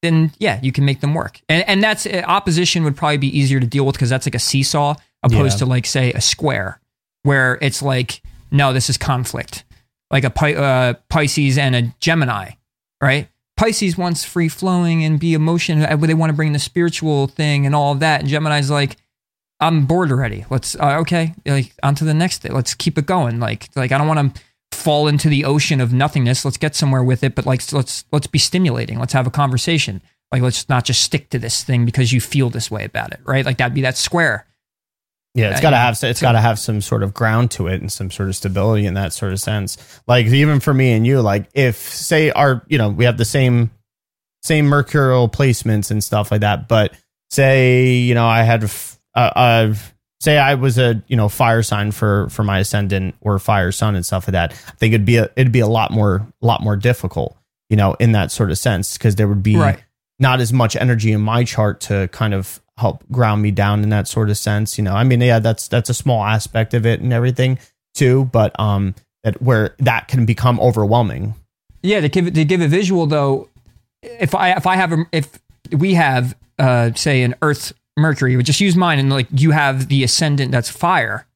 S2: then yeah you can make them work and, and that's uh, opposition would probably be easier to deal with because that's like a seesaw opposed
S1: Yeah.
S2: to like say a square where it's like no this is conflict like a Pi- uh, pisces and a gemini right? Pisces wants free flowing and be emotion uh, they want to bring the spiritual thing and all of that and gemini's like i'm bored already. Let's uh, okay like on to the next thing. Let's keep it going. Like like i don't want to fall into the ocean of nothingness. Let's get somewhere with it but like let's let's be stimulating. Let's have a conversation. Like let's not just stick to this thing because you feel this way about it right? Like that'd be that square
S1: Yeah, it's
S2: Yeah,
S1: got to have it's got to have some sort of ground to it and some sort of stability in that sort of sense. Like even for me and you, like if say our you know we have the same same mercurial placements and stuff like that, but say you know I had f- uh, uh say I was a you know fire sign for for my ascendant or fire sun and stuff like that. I think it'd be a, it'd be a lot more lot more difficult, you know, in that sort of sense because there would be
S2: Right.
S1: Not as much energy in my chart to kind of help ground me down in that sort of sense. You know, I mean, yeah, that's that's a small aspect of it and everything too, but um, that where that can become overwhelming.
S2: Yeah, to give it to give a visual though, if I if I have a, if we have uh say an Earth Mercury, we just use mine and like you have the ascendant that's fire.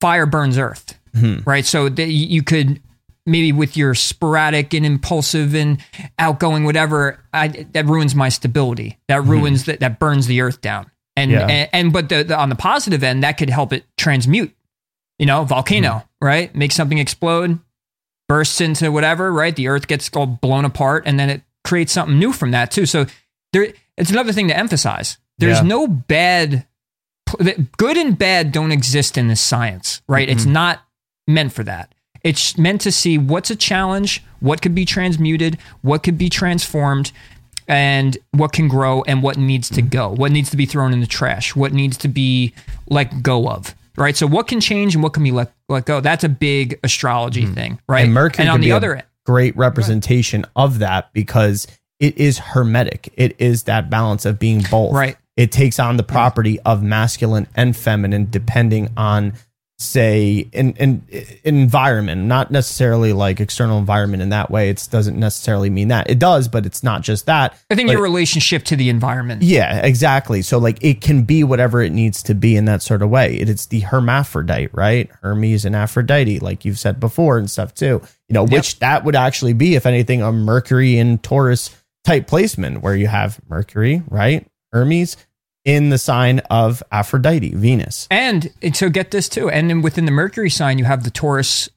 S2: Fire burns Earth,
S1: Mhm.
S2: right? So that you could maybe with your sporadic and impulsive and outgoing whatever, I, that ruins my stability. That mm-hmm. ruins that that burns the Earth down. And
S1: Yeah.
S2: and, and but the, the on the positive end, that could help it transmute. You know, volcano, mm-hmm. right? Make something explode, bursts into whatever, right? The earth gets all blown apart and then it creates something new from that too. So there it's another thing to emphasize. There's
S1: Yeah.
S2: no bad good and bad don't exist in this science, right? It's mm-hmm. not meant for that. It's meant to see what's a challenge, what could be transmuted, what could be transformed, and what can grow and what needs to go, what needs to be thrown in the trash, what needs to be let go of. Right. So what can change and what can be let let go? That's a big astrology hmm. thing, right?
S1: And Mercury
S2: and on the other end,
S1: great representation of that because it is hermetic. It is that balance of being both.
S2: Right.
S1: It takes on the property of masculine and feminine depending on say in, in, in environment, not necessarily like external environment in that way. It doesn't necessarily mean that. It does, but it's not just that.
S2: I think
S1: But-
S2: your relationship to the environment.
S1: Yeah, exactly. So like it can be whatever it needs to be in that sort of way. It, it's the hermaphrodite, right? Hermes and Aphrodite, like you've said before and stuff too. You know, which that would actually be, if anything, a Mercury and Taurus type placement where you have Mercury, right? Hermes in the sign of Aphrodite, Venus.
S2: And, and so get this too. And then within the Mercury sign, you have the Taurus,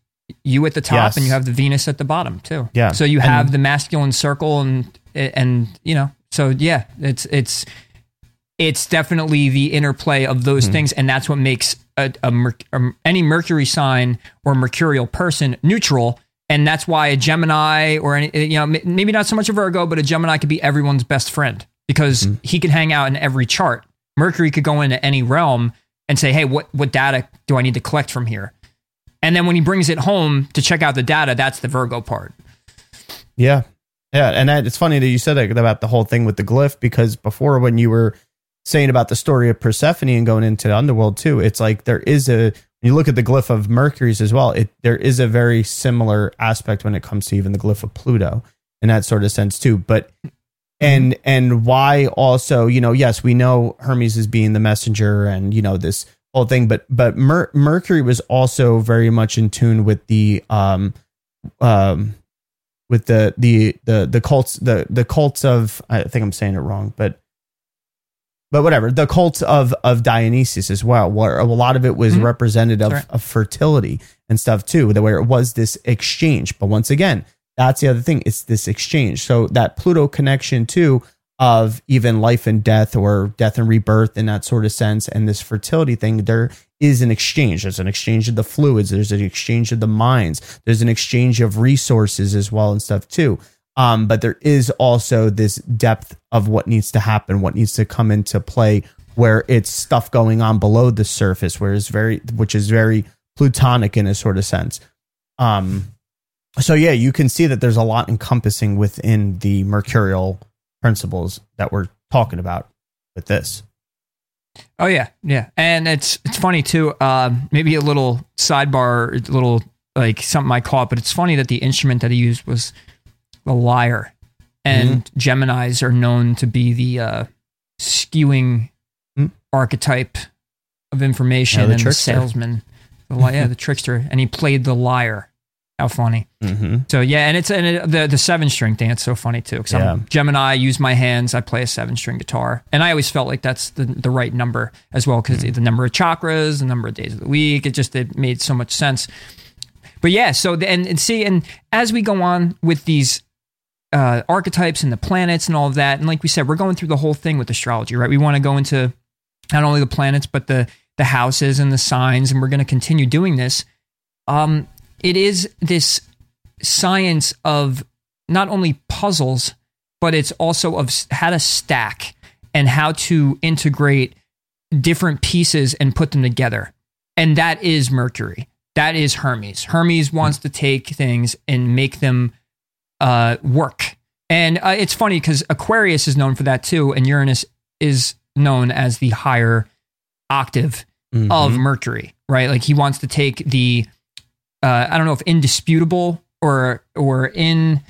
S2: you at the top,
S1: Yes.
S2: and you have the Venus at the bottom too.
S1: Yeah.
S2: So you
S1: And-
S2: have the masculine circle, and and you know, so yeah, it's it's it's definitely the interplay of those
S1: Hmm.
S2: things, and that's what makes a, a, um, any Mercury sign or mercurial person neutral. And that's why a Gemini or any, you know, maybe not so much a Virgo, but a Gemini could be everyone's best friend because
S1: Hmm.
S2: he could hang out in every chart. Mercury could go into any realm and say, "Hey, what what data do I need to collect from here?" And then when he brings it home to check out the data, that's the Virgo part.
S1: Yeah. Yeah. And that, it's funny that you said that about the whole thing with the glyph because before when you were saying about the story of Persephone and going into the underworld too, it's like there is a, you look at the glyph of Mercury's as well, it, there is a very similar aspect when it comes to even the glyph of Pluto in that sort of sense too. But, and, and why also, you know, yes, we know Hermes is being the messenger and, you know, this whole thing, but, but Mer- Mercury was also very much in tune with the, um, um, with the the the the cults the the cults of I think I'm saying it wrong, but but whatever the cults of of Dionysus as well, where a lot of it was
S2: Mhm.
S1: representative
S2: right.
S1: of fertility and stuff too, where it was this exchange. But once again, that's the other thing. It's this exchange. So that Pluto connection too of even life and death or death and rebirth in that sort of sense and this fertility thing there is an exchange there's an exchange of the fluids there's an exchange of the minds there's an exchange of resources as well and stuff too um, but there is also this depth of what needs to happen what needs to come into play where it's stuff going on below the surface where it's very which is very plutonic in a sort of sense um so yeah you can see that there's a lot encompassing within the mercurial principles that we're talking about with this.
S2: Oh yeah, yeah, and it's it's funny too. Uh, maybe a little sidebar, a little like something I caught, but it's funny that the instrument that he used was the lyre, and mm-hmm. Gemini's are known to be the uh, skewing mm-hmm. archetype of information yeah, the and trickster. the salesman. The, yeah, the trickster, and he played the lyre. How funny. Mm-hmm. So yeah, and it's and it, the the seven string thing. It's so funny too. Because yeah. I'm Gemini. I use my hands. I play a seven string guitar, and I always felt like that's the the right number as well because mm-hmm. the number of chakras, the number of days of the week. It just it made so much sense. But yeah, so the, and, and see, and as we go on with these uh, archetypes and the planets and all of that, and like we said, we're going through the whole thing with astrology, right? We want to go into not only the planets but the the houses and the signs, and we're going to continue doing this. Um, it is this science of not only puzzles, but it's also of how to stack and how to integrate different pieces and put them together. And that is Mercury. That is Hermes. Hermes wants to take things and make them uh, work. And uh, it's funny because Aquarius is known for that too, and Uranus is known as the higher octave mm-hmm. of Mercury, right? Like he wants to take the uh, I don't know if indisputable or or in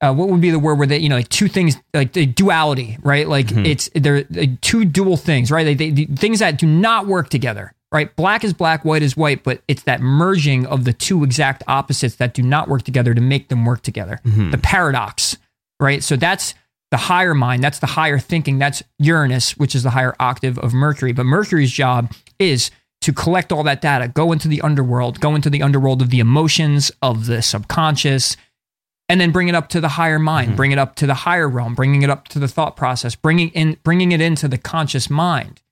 S2: uh, what would be the word where they you know like two things like the duality right? Like mm-hmm. it's they're, they're, two dual things right? They, they, things that do not work together right? Black is black white is white but it's that merging of the two exact opposites that do not work together to make them work together. Mm-hmm. the paradox right? So that's the higher mind that's the higher thinking that's uranus which is the higher octave of mercury. But mercury's job is to collect all that data, go into the underworld, go into the underworld of the emotions, of the subconscious, and then bring it up to the higher mind, mm-hmm. bring it up to the higher realm, bringing it up to the thought process, bringing in bringing it into the conscious mind,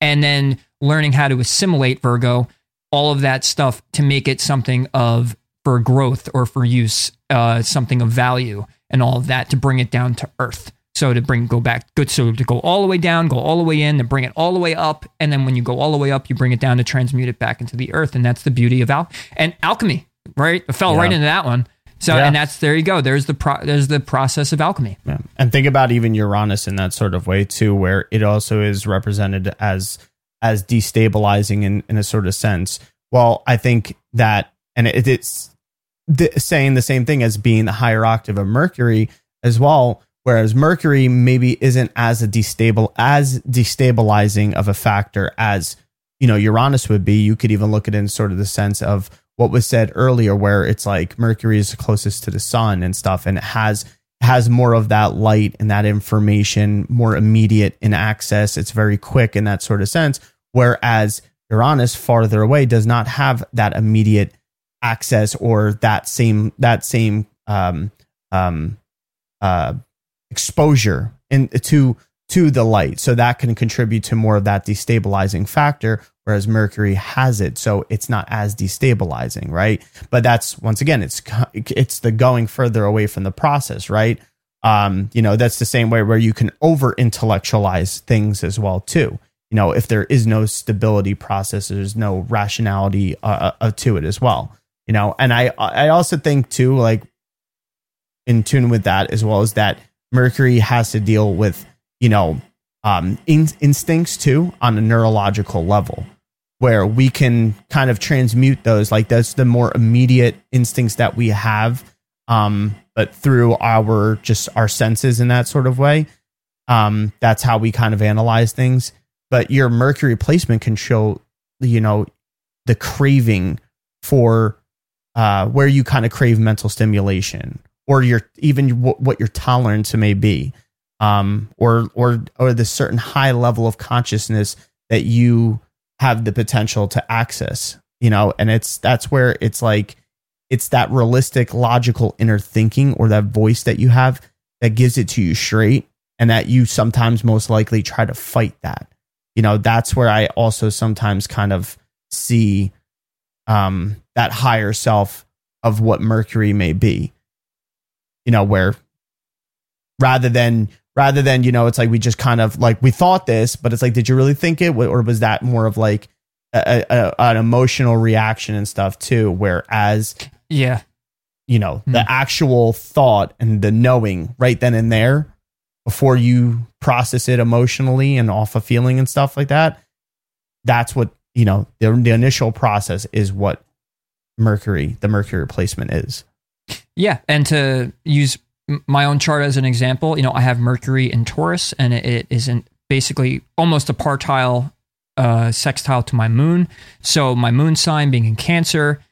S2: and then learning how to assimilate Virgo all of that stuff to make it something of for growth or for use, uh, something of value, and all of that to bring it down to earth. So to bring go back good so to go all the way down, go all the way in, and bring it all the way up, and then when you go all the way up, you bring it down to transmute it back into the earth, and that's the beauty of al and alchemy, right? It fell yeah. right into that one. So yeah. and that's there you go. There's the pro, there's the process of alchemy.
S1: Yeah. And think about even Uranus in that sort of way too, where it also is represented as as destabilizing in, in a sort of sense. Well, I think that and it, it's the, saying the same thing as being the higher octave of Mercury as well Whereas Mercury maybe isn't as a destable as destabilizing of a factor as you know Uranus would be. You could even look at it in sort of the sense of what was said earlier, where it's like Mercury is closest to the sun and stuff, and it has has more of that light and that information more immediate in access. It's very quick in that sort of sense. Whereas Uranus farther away does not have that immediate access or that same that same um um uh exposure in to to the light. So that can contribute to more of that destabilizing factor whereas mercury has it. So it's not as destabilizing right? But that's once again it's it's the going further away from the process right? Um you know that's the same way where you can over intellectualize things as well too. You know if there is no stability process there's no rationality uh, uh, to it as well you know? And i i also think too like in tune with that as well as that Mercury has to deal with, you know, um, in- instincts too on a neurological level, where we can kind of transmute those. Like that's the more immediate instincts that we have, um, but through our just our senses in that sort of way. Um, that's how we kind of analyze things. But your Mercury placement can show, you know, the craving for uh, where you kind of crave mental stimulation or your even w- what your tolerance may be um, or or or the certain high level of consciousness that you have the potential to access you know and it's that's where it's like it's that realistic, logical inner thinking or that voice that you have that gives it to you straight and that you sometimes most likely try to fight that. You know, that's where I also sometimes kind of see um, that higher self of what Mercury may be. You know, where rather than rather than you know, it's like we just kind of like we thought this, but it's like, did you really think it, or was that more of like a, a, an emotional reaction and stuff too? Whereas,
S2: yeah,
S1: you know, the hmm. actual thought and the knowing right then and there before you process it emotionally and off a feeling and stuff like that. That's what you know. The, the initial process is what Mercury, the Mercury replacement is.
S2: Yeah, and to use my own chart as an example, you know, I have Mercury in Taurus, and it isn't basically almost a partile uh, sextile to my moon. So my moon sign being in Cancer,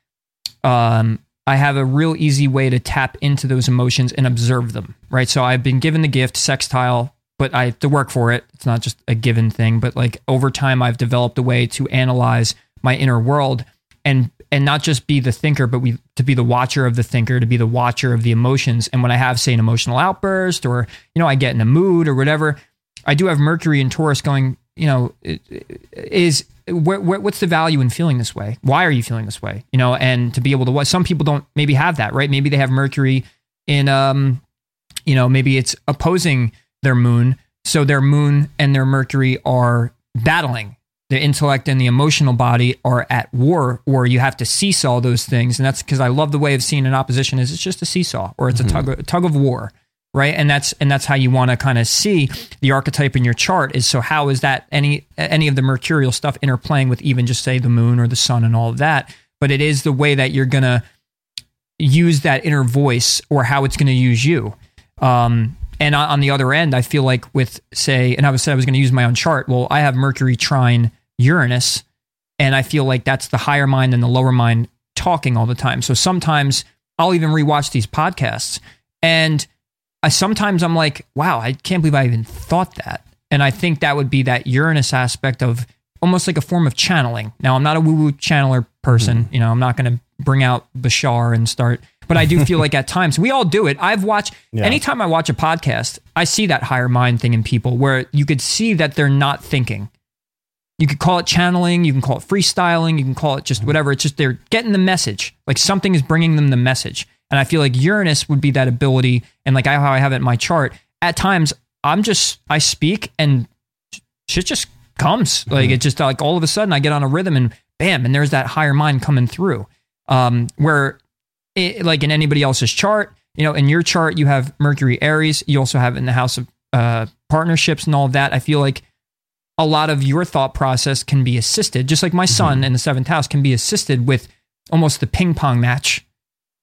S2: um, I have a real easy way to tap into those emotions and observe them. Right. So I've been given the gift sextile, but I have to work for it. It's not just a given thing. But like over time, I've developed a way to analyze my inner world and and not just be the thinker, but we to be the watcher of the thinker, to be the watcher of the emotions. And when I have, say, an emotional outburst, or you know, I get in a mood or whatever, I do have Mercury and Taurus going. You know, is what's the value in feeling this way? Why are you feeling this way? You know, and to be able to what some people don't maybe have that right. Maybe they have Mercury in um, you know, maybe it's opposing their moon, so their moon and their Mercury are battling the intellect and the emotional body are at war or you have to seesaw those things. And that's because i love the way of seeing an opposition is it's just a seesaw or it's mm-hmm. a, tug, a tug of war right? And that's and that's how you want to kind of see the archetype in your chart is so how is that any any of the mercurial stuff interplaying with even just say the moon or the sun and all of that? But it is the way that you're going to use that inner voice or how it's going to use you. Um, and on the other end, I feel like with say, and I was said I was going to use my own chart. Well, I have Mercury trine Uranus, and I feel like that's the higher mind and the lower mind talking all the time. So sometimes I'll even rewatch these podcasts, and I sometimes I'm like, wow, I can't believe I even thought that. And I think that would be that Uranus aspect of almost like a form of channeling. Now, I'm not a woo woo channeler person. Mm-hmm. You know, I'm not going to bring out Bashar and start but I do feel like at times we all do it. I've watched yeah. anytime I watch a podcast, I see that higher mind thing in people where you could see that they're not thinking. You could call it channeling, you can call it freestyling, you can call it just mm-hmm. whatever. It's just they're getting the message. Like something is bringing them the message. And I feel like Uranus would be that ability. And like I, how I have it in my chart, at times I'm just, I speak and shit just comes. Like mm-hmm. it just like all of a sudden I get on a rhythm and bam, and there's that higher mind coming through. Um, where it, like in anybody else's chart. You know, in your chart, you have Mercury Aries. You also have in the house of uh, partnerships and all of that. I feel like a lot of your thought process can be assisted, just like my son mm-hmm. in the seventh house can be assisted with almost the ping pong match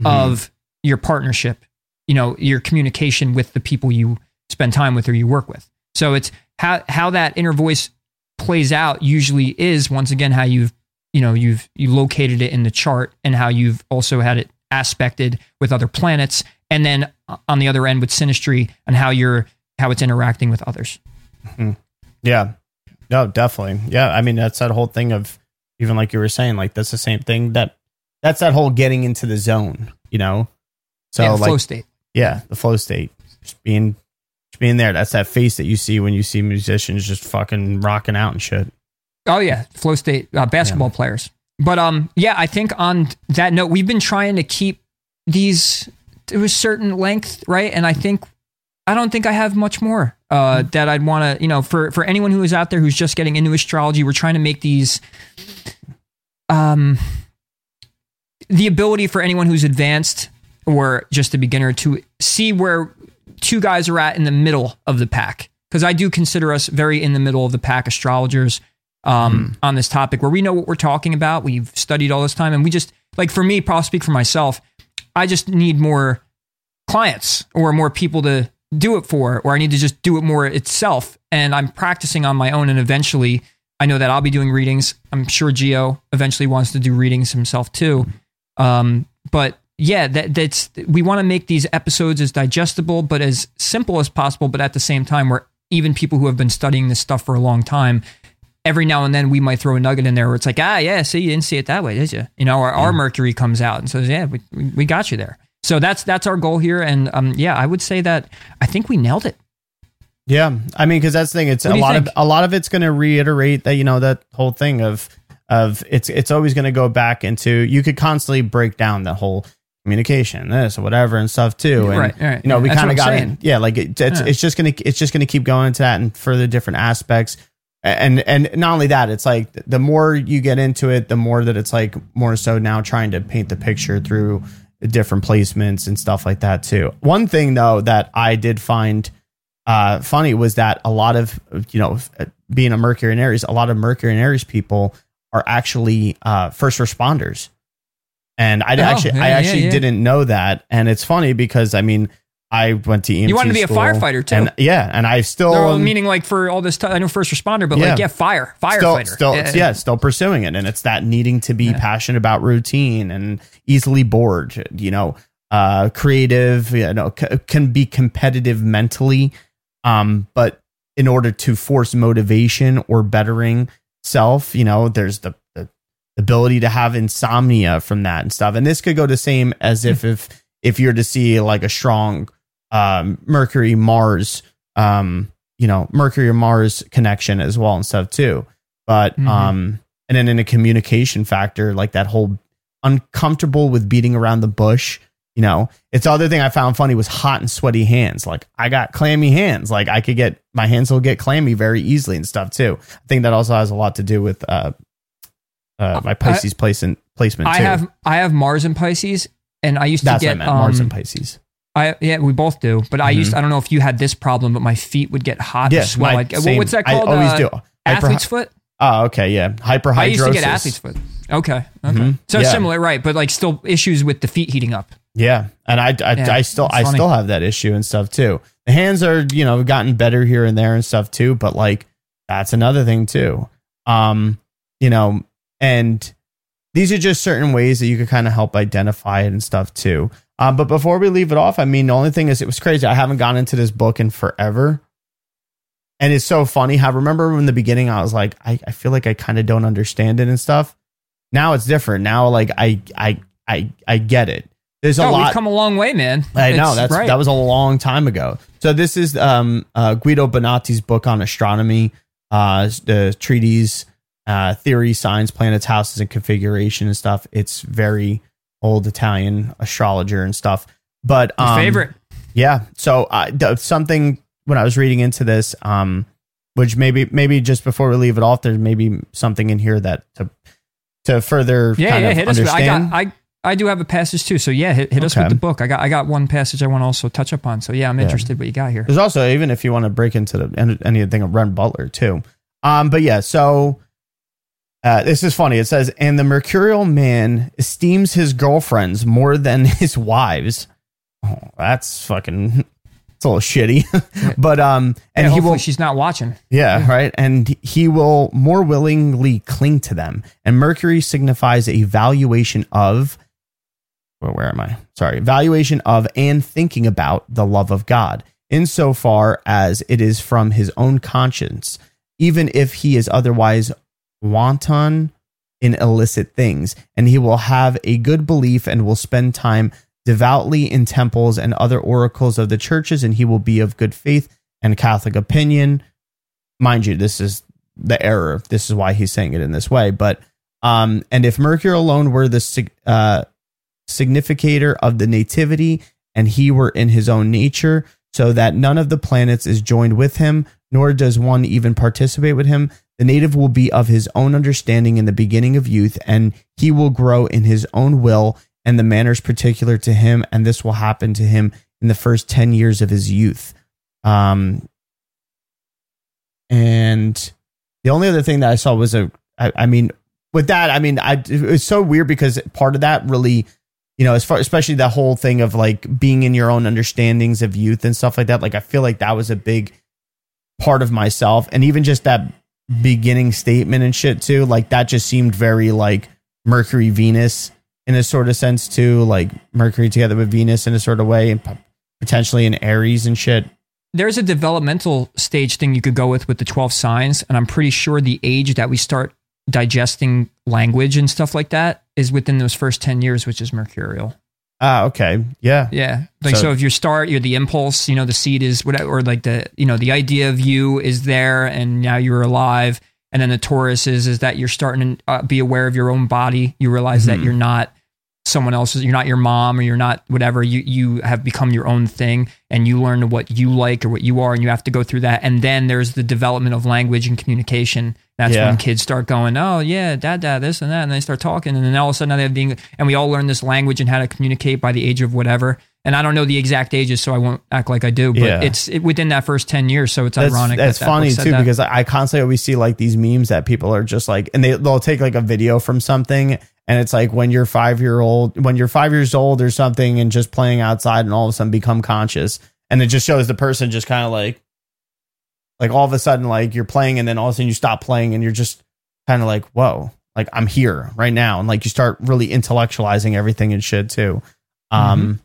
S2: mm-hmm. of your partnership, you know, your communication with the people you spend time with or you work with. So it's how, how that inner voice plays out usually is once again how you've, you know, you've, you located it in the chart and how you've also had it aspected with other planets, and then on the other end with synastry and how you're how it's interacting with others.
S1: Mm-hmm. Yeah, no, definitely. Yeah, I mean that's that whole thing of even like you were saying, like that's the same thing that that's that whole getting into the zone, you know.
S2: So yeah, like, flow state.
S1: Yeah, the flow state, just being just being there. That's that face that you see when you see musicians just fucking rocking out and shit.
S2: Oh yeah, flow state uh, basketball yeah. players. But um, yeah, I think on that note, we've been trying to keep these to a certain length, right? And I think I don't think I have much more uh, that I'd want to, you know, for for anyone who is out there who's just getting into astrology, we're trying to make these um the ability for anyone who's advanced or just a beginner to see where two guys are at in the middle of the pack because I do consider us very in the middle of the pack astrologers um, mm. on this topic where we know what we're talking about. We've studied all this time, and we just like for me, I'll speak for myself. I just need more clients or more people to do it for, or I need to just do it more itself. And I'm practicing on my own, and eventually, I know that I'll be doing readings. I'm sure Geo eventually wants to do readings himself too. Um, but yeah, that, that's we want to make these episodes as digestible but as simple as possible. But at the same time, where even people who have been studying this stuff for a long time every now and then we might throw a nugget in there where it's like, ah, yeah, see, you didn't see it that way, did you? You know, our, our Mercury comes out and says, yeah, we, we got you there. So that's that's our goal here, and um, yeah, I would say that I think we nailed it.
S1: Yeah, I mean, because that's the thing. It's a lot
S2: think?
S1: of a lot of it's going to reiterate that you know that whole thing of of it's it's always going to go back into you could constantly break down the whole communication, this or whatever and stuff too. And
S2: Right, right,
S1: you know, we kind of got
S2: saying.
S1: in. Yeah, like it, it's
S2: Yeah.
S1: it's just gonna it's just gonna keep going into that and further different aspects. And and not only that, it's like the more you get into it, the more that it's like more so now trying to paint the picture through different placements and stuff like that too. One thing though that I did find uh, funny was that a lot of you know being a Mercury and Aries, a lot of Mercury and Aries people are actually uh, first responders, and I
S2: Oh,
S1: actually
S2: yeah,
S1: I
S2: yeah,
S1: actually
S2: yeah.
S1: didn't know that, and it's funny because I mean I went to EMT
S2: You wanted to be a firefighter, too.
S1: and yeah, and I still am
S2: meaning like for all this time, I know first responder, but
S1: Yeah.
S2: like, yeah, fire,
S1: still,
S2: firefighter.
S1: still yeah. still pursuing it, and it's that needing to be passionate about routine and easily bored, you know, uh, creative, you know, c- can be competitive mentally, um, but in order to force motivation or bettering self, you know, there's the, the ability to have insomnia from that and stuff. And this could go the same as if if if you're to see like a strong um, Mercury Mars, um, you know, Mercury or Mars connection as well and stuff too. But
S2: Mhm.
S1: um, and then in a communication factor, like that whole uncomfortable with beating around the bush. You know, it's the other thing I found funny was hot and sweaty hands. Like I got clammy hands. Like I could get my hands will get clammy very easily and stuff too. I think that also has a lot to do with uh, uh my Pisces placement placement too.
S2: I have I have Mars and Pisces, and I used to
S1: That's what I
S2: get.
S1: Mars
S2: um,
S1: and Pisces.
S2: I yeah, we both do. But I used I don't know if you had this problem, but my feet would get hot
S1: Yeah,
S2: and swell.
S1: my same-
S2: what's that
S1: I
S2: called?
S1: always
S2: Uh,
S1: do.
S2: Athlete's foot.
S1: Oh, okay, yeah. Hyperhidrosis.
S2: I used to get athlete's foot. Okay, okay.
S1: Mhm.
S2: So
S1: Yeah.
S2: similar, right? But like still issues with the feet heating up.
S1: Yeah, and I, I,
S2: Yeah,
S1: I still, I
S2: funny.
S1: still have that issue and stuff too. The hands are, you know, gotten better here and there and stuff too, but like that's another thing too. Um, you know, and these are just certain ways that you could kind of help identify it and stuff too. Um, but before we leave it off, I mean, the only thing is, it was crazy. I haven't gone into this book in forever. And it's so funny how remember in the beginning I was like, I, I feel like I kind of don't understand it and stuff. Now it's different. Now like I I I I get it. There's a lot
S2: we've come a long way, man.
S1: I know
S2: It's-
S1: that's
S2: right.
S1: that was a long time ago. So this is um, uh, Guido Bonatti's book on astronomy, uh, the treatise, uh, theory, signs, planets, houses, and configuration and stuff. It's very old Italian astrologer and stuff. But um,
S2: favorite.
S1: yeah. So uh, th- something when I was reading into this, um, which maybe maybe just before we leave it off, there's maybe something in here that to to further
S2: Yeah, yeah. Hit us. With, I got I. I do have a passage too, so yeah, hit, hit us with the book. I got I got one passage I want to also touch up on. So yeah, I'm interested what you got here.
S1: There's also even if you want to break into the any- anything of Renn Butler too. Um, but yeah, so uh, this is funny. It says, and the mercurial man esteems his girlfriends more than his wives. Oh, that's fucking. It's a little shitty, but um, and
S2: And
S1: he
S2: hopefully
S1: will
S2: she's not watching.
S1: yeah, right. And he will more willingly cling to them. And Mercury signifies a valuation of, well, where am I? Sorry, valuation of and thinking about the love of God, insofar as it is from his own conscience, even if he is otherwise wanton in illicit things. And he will have a good belief and will spend time devoutly in temples and other oracles of the churches, and he will be of good faith and Catholic opinion mind you, this is the error. This is why he's saying it in this way. But um, and if Mercury alone were the uh, significator of the nativity, and he were in his own nature, so that none of the planets is joined with him, nor does one even participate with him. The native will be of his own understanding in the beginning of youth, and he will grow in his own will and the manners particular to him, and this will happen to him in the first 10 years of his youth. Um, and the only other thing that I saw was a, I, I mean, with that, I mean, I it was so weird because part of that really, you know, as far especially that whole thing of like being in your own understandings of youth and stuff like that. Like, I feel like that was a big part of myself, and even just that beginning statement and shit too. Like that just seemed very like Mercury Venus in a sort of sense too, like Mercury together with Venus in a sort of way, and potentially in Aries and shit.
S2: there's a developmental stage thing you could go with with the 12 signs and i'm pretty sure the age that we start digesting language and stuff like that is within those first 10 years which is mercurial
S1: Ah, okay. Yeah.
S2: yeah like so,
S1: So-
S2: if you start you're the impulse you know the seed is whatever or like the you know the idea of you is there and now you're alive and then the taurus is is that you're starting to uh, be aware of your own body you realize that
S1: Mhm.
S2: you're not someone else's you're not your mom or you're not whatever you you have become your own thing and you learn what you like or what you are and you have to go through that. And then there's the development of language and communication. That's
S1: Yeah.
S2: when kids start going oh yeah dad dad this and that. And they start talking and then all of a sudden they have the English, and we all learn this language and how to communicate by the age of whatever and I don't know the exact ages so I won't act like I do but
S1: Yeah.
S2: it's it, within that first 10 years so it's
S1: That's,
S2: ironic
S1: that's
S2: that that
S1: funny
S2: said
S1: too
S2: that.
S1: because I constantly always see like these memes that people are just like, and they they'll take like a video from something, and it's like when you're five year old, when you're five years old or something, and just playing outside, and all of a sudden become conscious, and it just shows the person just kind of like, like all of a sudden like you're playing, and then all of a sudden you stop playing, and you're just kind of like, whoa, like I'm here right now, and like you start really intellectualizing everything and shit too. Um,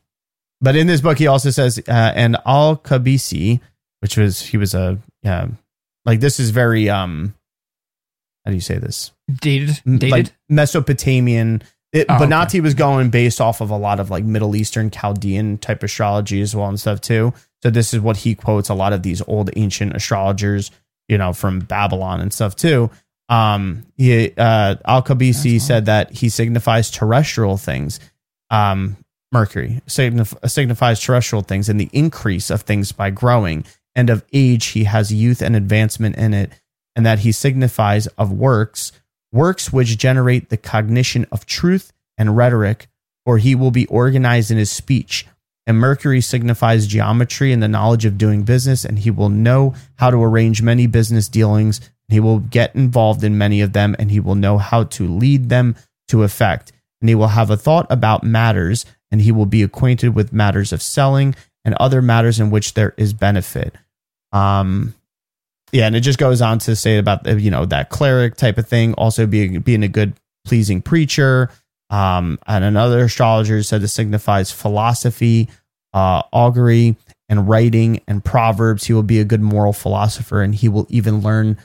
S1: but in this book, he also says, uh, and Al Kabisi, which was he was a yeah, like this is very um, how do you say this?
S2: dated dated
S1: Like Mesopotamian. It,
S2: Oh, okay.
S1: Was going based off of a lot of like Middle Eastern Chaldean type astrology as well and stuff too. So this is what he quotes a lot of these old ancient astrologers, you know, from Babylon and stuff too. Um, he uh, Al Kabisi said that he signifies terrestrial things. Um, Mercury signif- signifies terrestrial things and the increase of things by growing, and of age he has youth and advancement in it, and that he signifies of works, works which generate the cognition of truth and rhetoric, for he will be organized in his speech. And Mercury signifies geometry and the knowledge of doing business, and he will know how to arrange many business dealings. He will get involved in many of them, and he will know how to lead them to effect. And he will have a thought about matters, and he will be acquainted with matters of selling and other matters in which there is benefit. Um, yeah, and it just goes on to say about you know that cleric type of thing, also being being a good pleasing preacher. Um, and another astrologer said it signifies philosophy, uh, augury, and writing and proverbs. He will be a good moral philosopher, and he will even learn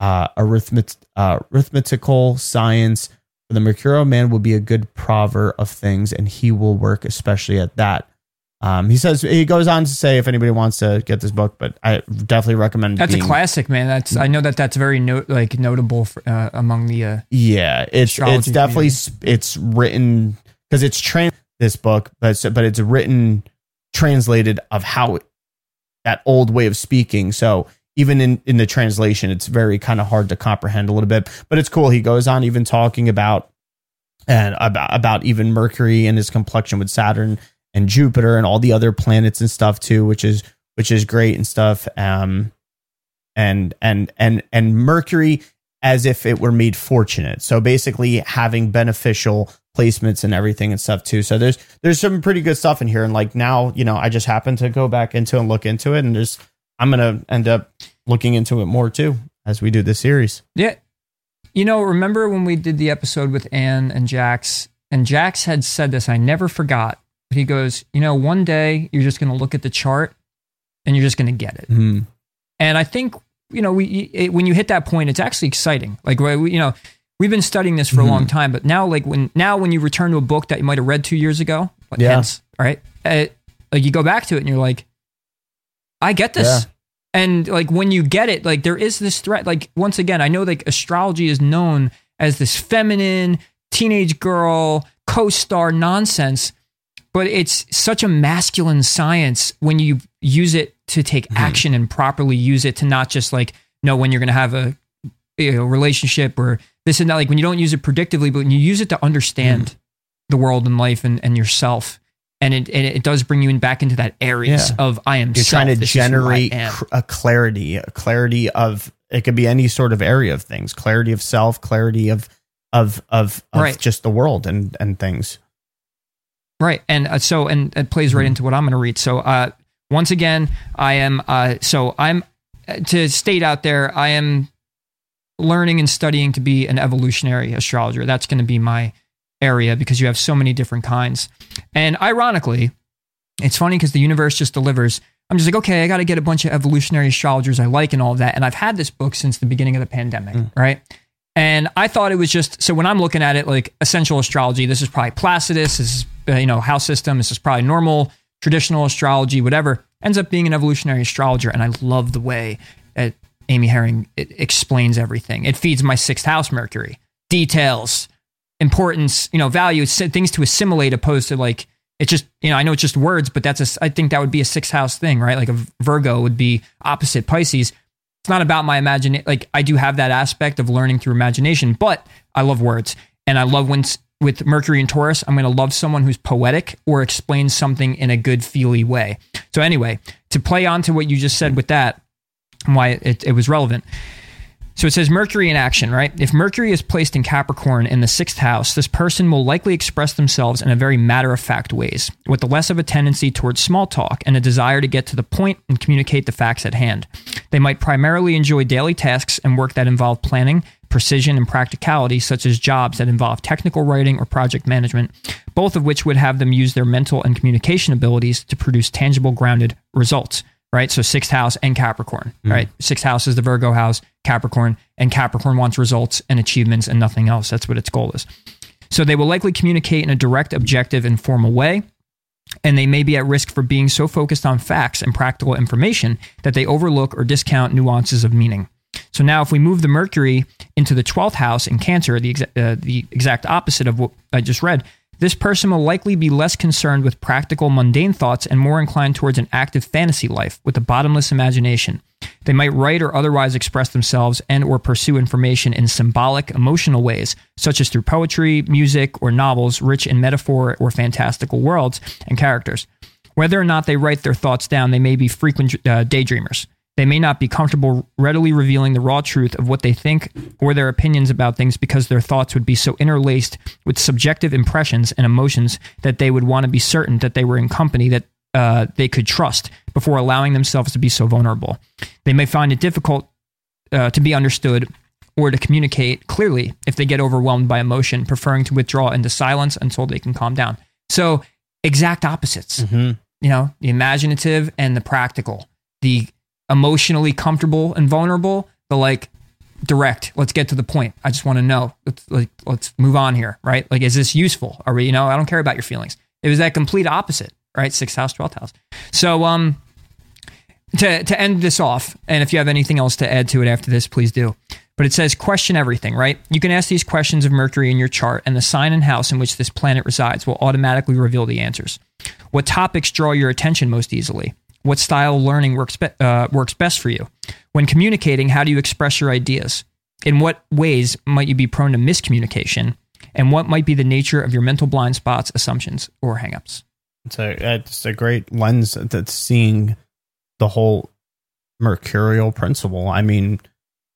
S1: uh, arithmet- uh, arithmetical science. The Mercurial man will be a good prover of things, and he will work especially at that. Um, he says he goes on to say if anybody wants to get this book, but I definitely recommend.
S2: that's a classic man that's I know that that's very no, like notable for, uh, among the uh,
S1: Yeah, it's it's definitely s- it's written because it's trans this book, but but it's written translated of how that old way of speaking. So even in in the translation, it's very kind of hard to comprehend a little bit. But it's cool. He goes on even talking about and about about even Mercury and his complexion with Saturn and Jupiter and all the other planets and stuff too, which is which is great and stuff. Um, and and and and Mercury as if it were made fortunate. So basically having beneficial placements and everything and stuff too. So there's there's some pretty good stuff in here. And like now, you know, I just happened to go back into and look into it and there's I'm gonna end up looking into it more too as we do this series.
S2: Yeah. You know, remember when we did the episode with Anne and Jax? And Jax had said this, I never forgot. He goes, You know, one day you're just going to look at the chart and you're just going to get it.
S1: Mm.
S2: And I think, you know, we it, when you hit that point, it's actually exciting. Like, we, you know, we've been studying this for a
S1: Mhm.
S2: long time, but now, like, when now when you return to a book that you might have read two years ago, like,
S1: Yeah.
S2: hence, right? Uh, like, you go back to it and you're like, I get this.
S1: Yeah.
S2: And like when you get it, like there is this threat. Like once again, I know like astrology is known as this feminine teenage girl co-star nonsense, but it's such a masculine science when you use it to take
S1: Mm-hmm.
S2: action and properly use it to not just like know when you're going to have a you know, relationship or this and that. Like when you don't use it predictively, but when you use it to understand
S1: Mm-hmm.
S2: the world and life and, and yourself. And it, and it does bring you in back into that areas
S1: Yeah.
S2: of I am
S1: You're
S2: self.
S1: trying to
S2: This is who I
S1: generate a clarity, a clarity of it could be any sort of area of things, clarity of self, clarity of of of, of
S2: Right.
S1: just the world and and things.
S2: Right. And uh, so, and it plays right into what I'm going to read. So, uh, once again, I am, uh, so I'm, uh, to state out there, I am learning and studying to be an evolutionary astrologer. That's going to be my area because you have so many different kinds. And ironically, it's funny because the universe just delivers. I'm just like, okay, I got to get a bunch of evolutionary astrologers I like and all of that. And I've had this book since the beginning of the pandemic, right? And I thought it was just so when I'm looking at it, like essential astrology, this is probably Placidus, this is uh, you know house system, this is probably normal traditional astrology, whatever. Ends up being an evolutionary astrologer, and I love the way that Amy Herring it explains everything. It feeds my sixth house Mercury details, importance, you know, value, things to assimilate, opposed to like it's just you know I know it's just words, but that's a I think that would be a sixth house thing, right? Like a Virgo would be opposite Pisces. It's not about my imagination. Like I do have that aspect of learning through imagination, but I love words, and I love when with Mercury and Taurus, I'm going to love someone who's poetic or explains something in a good feely way. So anyway, to play on to what you just said with that, and why it, it was relevant. So it says Mercury in action, right? If Mercury is placed in Capricorn in the sixth house, this person will likely express themselves in a very matter of fact ways, with less of a tendency towards small talk and a desire to get to the point and communicate the facts at hand. They might primarily enjoy daily tasks and work that involve planning, precision, and practicality, such as jobs that involve technical writing or project management, both of which would have them use their mental and communication abilities to produce tangible, grounded results right? So sixth house and Capricorn, right? Sixth house is the Virgo house, Capricorn, and Capricorn wants results and achievements and nothing else. That's what its goal is. So they will likely communicate in a direct, objective, and formal way. And they may be at risk for being so focused on facts and practical information that they overlook or discount nuances of meaning. So now, if we move the Mercury into the 12th house in Cancer, the, exa- uh, the exact opposite of what I just read, this person will likely be less concerned with practical, mundane thoughts and more inclined towards an active fantasy life with a bottomless imagination. They might write or otherwise express themselves and or pursue information in symbolic, emotional ways, such as through poetry, music, or novels rich in metaphor or fantastical worlds and characters. Whether or not they write their thoughts down, they may be frequent uh, daydreamers. They may not be comfortable readily revealing the raw truth of what they think or their opinions about things because their thoughts would be so interlaced with subjective impressions and emotions that they would want to be certain that they were in company that uh, they could trust before allowing themselves to be so vulnerable. They may find it difficult uh, to be understood or to communicate clearly if they get overwhelmed by emotion, preferring to withdraw into silence until they can calm down. So, exact opposites. You know, the imaginative and the practical, the emotionally comfortable and vulnerable, the like direct. Let's get to the point. I just want to know. Let's like let's move on here, right? Like, is this useful? Are we? You know, I don't care about your feelings. It was that complete opposite, right? Sixth house, twelfth house. So, um, to to end this off, and if you have anything else to add to it after this, please do. But it says question everything, right? You can ask these questions of Mercury in your chart, and the sign and house in which this planet resides will automatically reveal the answers. What topics draw your attention most easily? What style of learning works be- uh, works best for you? When communicating, how do you express your ideas? In what ways might you be prone to miscommunication? And what might be the nature of your mental blind spots, assumptions, or hangups?
S1: It's a it's a great lens that's seeing the whole mercurial principle. I mean,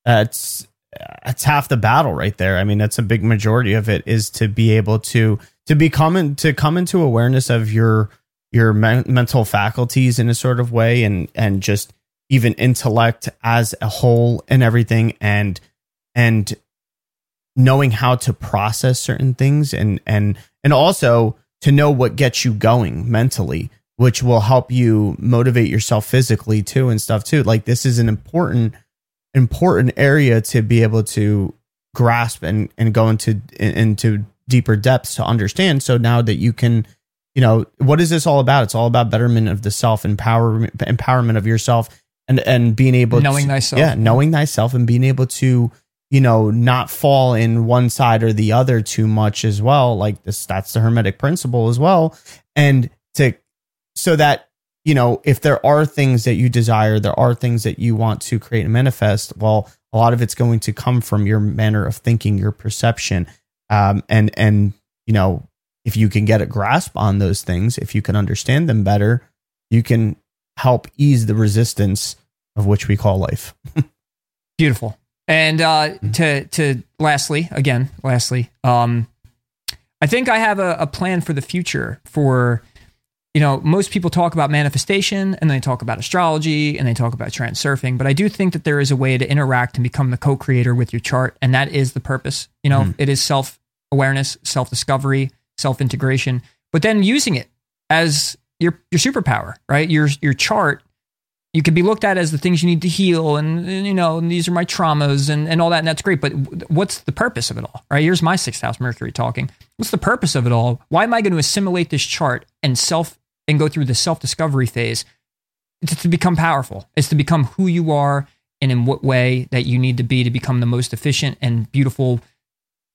S1: that's that's half the battle right there. I mean, that's a big majority of it is to be able to to become in, to come into awareness of your your men- mental faculties in a sort of way and and just even intellect as a whole and everything and and knowing how to process certain things and and and also to know what gets you going mentally which will help you motivate yourself physically too and stuff too. Like this is an important important area to be able to grasp and and go into into deeper depths to understand so now that you can you know what is this all about? It's all about betterment of the self empower empowerment of yourself and and being able
S2: Knowing
S1: to,
S2: thyself.
S1: yeah knowing thyself and being able to you know not fall in one side or the other too much as well. Like this that's the hermetic principle as well. And to so that you know if there are things that you desire there are things that you want to create and manifest well a lot of it's going to come from your manner of thinking your perception um, and and you know if you can get a grasp on those things if you can understand them better you can help ease the resistance of which we call life
S2: Beautiful. And uh, to to lastly, again, lastly, um, I think I have a, a plan for the future. For you know, most people talk about manifestation and they talk about astrology and they talk about transurfing, but I do think that there is a way to interact and become the co-creator with your chart, and that is the purpose. You know, it is self awareness, self discovery, self integration, but then using it as your your superpower, right? Your your chart you can be looked at as the things you need to heal and, and, you know and these are my traumas and, and all that and that's great but what's the purpose of it all right? Here's my sixth house mercury talking. What's the purpose of it all? Why am i going to assimilate this chart and self and go through the self-discovery phase? It's to become powerful. It's to become who you are and in what way that you need to be to become the most efficient and beautiful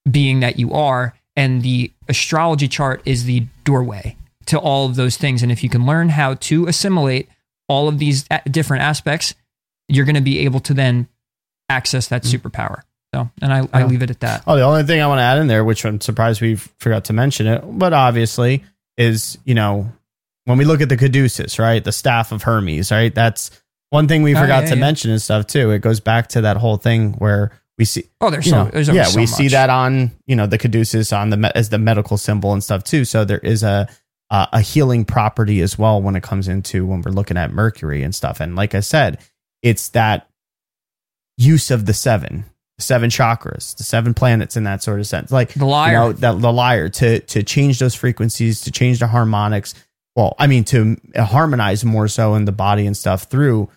S2: being that you are and the astrology chart is the doorway to all of those things and if you can learn how to assimilate all of these different aspects, you're going to be able to then access that mm. superpower. So, and I, I leave it at that.
S1: Oh, the only thing I want to add in there, which I'm surprised we forgot to mention it, but obviously is, you know, when we look at the caduceus, right? The staff of Hermes, right? That's one thing we oh, forgot yeah, to yeah. mention and stuff too. It goes back to that whole thing where we see.
S2: Oh, there's so,
S1: know,
S2: there's
S1: yeah,
S2: so
S1: we
S2: much.
S1: see that on, you know, the caduceus on the, as the medical symbol and stuff too. So there is a, uh, a healing property as well when it comes into when we're looking at Mercury and stuff. And like I said, it's that use of the seven, the seven chakras, the seven planets in that sort of sense. Like
S2: the lyre,
S1: you know, the, the lyre to to change those frequencies, to change the harmonics. Well, I mean, to harmonize more so in the body and stuff through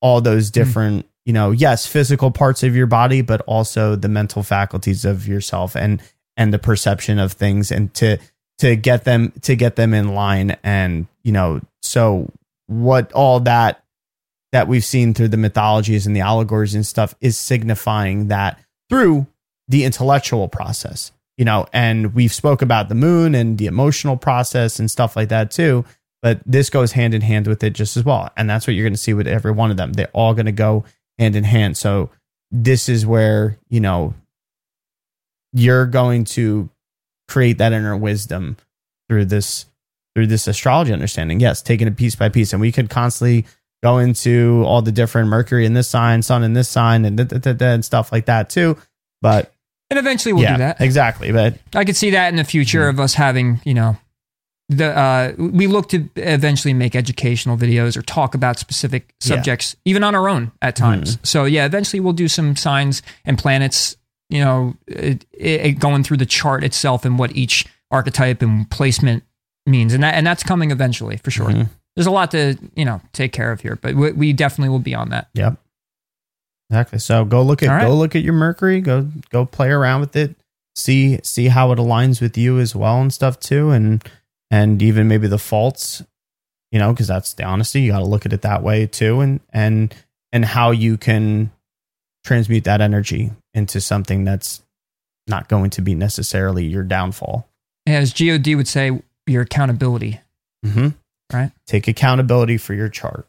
S1: all those mm-hmm. different. You know, yes, physical parts of your body, but also the mental faculties of yourself and and the perception of things, and to to get them to get them in line. And you know so what all that that we've seen through the mythologies and the allegories and stuff is signifying that through the intellectual process you know and we've spoke about the moon and the emotional process and stuff like that too but this goes hand in hand with it just as well. And that's what you're going to see with every one of them. They're all going to go hand in hand so this is where you know you're going to create that inner wisdom through this through this astrology understanding. Yes, taking it piece by piece, and we could constantly go into all the different Mercury in this sign, Sun in this sign, and, da, da, da, and stuff like that too. But
S2: and eventually we'll
S1: yeah,
S2: do that
S1: exactly. But
S2: I could see that in the future mm-hmm. of us having you know the uh, we look to eventually make educational videos or talk about specific subjects yeah. even on our own at times. Mm-hmm. So yeah, eventually we'll do some signs and planets. You know, it, it, going through the chart itself and what each archetype and placement means, and that and that's coming eventually for sure. Mm-hmm. There's a lot to you know take care of here, but we, we definitely will be on that.
S1: Yep. Exactly. So go look at right. go look at your Mercury. Go go play around with it. See see how it aligns with you as well and stuff too, and and even maybe the faults. You know, because that's the honesty. You got to look at it that way too, and and and how you can transmute that energy into something that's not going to be necessarily your downfall
S2: as God would say, your accountability.
S1: Mm-hmm.
S2: Right.
S1: Take accountability for your chart.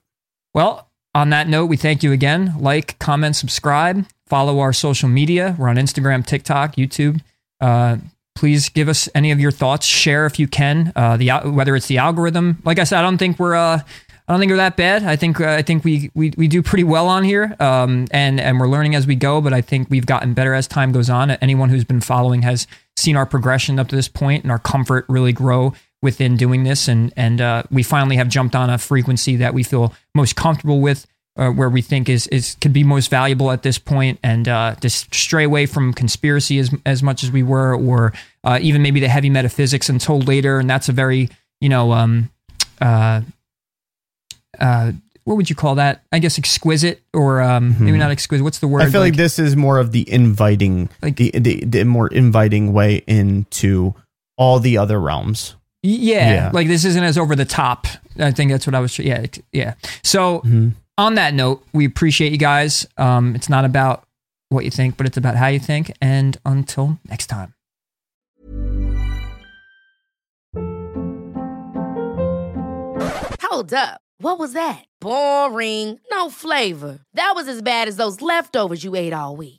S2: Well, on that note, we thank you again. Like, comment, subscribe, follow our social media. We're on Instagram, TikTok, YouTube. Uh, please give us any of your thoughts. Share if you can. Uh, the whether it's the algorithm. Like I said, I don't think we're. Uh, I don't think we're that bad. I think uh, I think we, we we do pretty well on here, um, and and we're learning as we go. But I think we've gotten better as time goes on. Anyone who's been following has seen our progression up to this point and our comfort really grow within doing this. And and uh, we finally have jumped on a frequency that we feel most comfortable with, uh, where we think is is could be most valuable at this point, and uh, just stray away from conspiracy as as much as we were, or uh, even maybe the heavy metaphysics until later. And that's a very you know um, uh, uh, what would you call that? I guess exquisite or um, mm-hmm. maybe not exquisite. What's the word?
S1: I feel like, like, this is more of the inviting, like the, the, the more inviting way into all the other realms.
S2: Yeah, yeah, like this isn't as over the top. I think that's what I was. Yeah, yeah. So mm-hmm. On that note, we appreciate you guys. Um, it's not about what you think, but it's about how you think. And until next time.
S3: Hold up. What was that? Boring. No flavor. That was as bad as those leftovers you ate all week.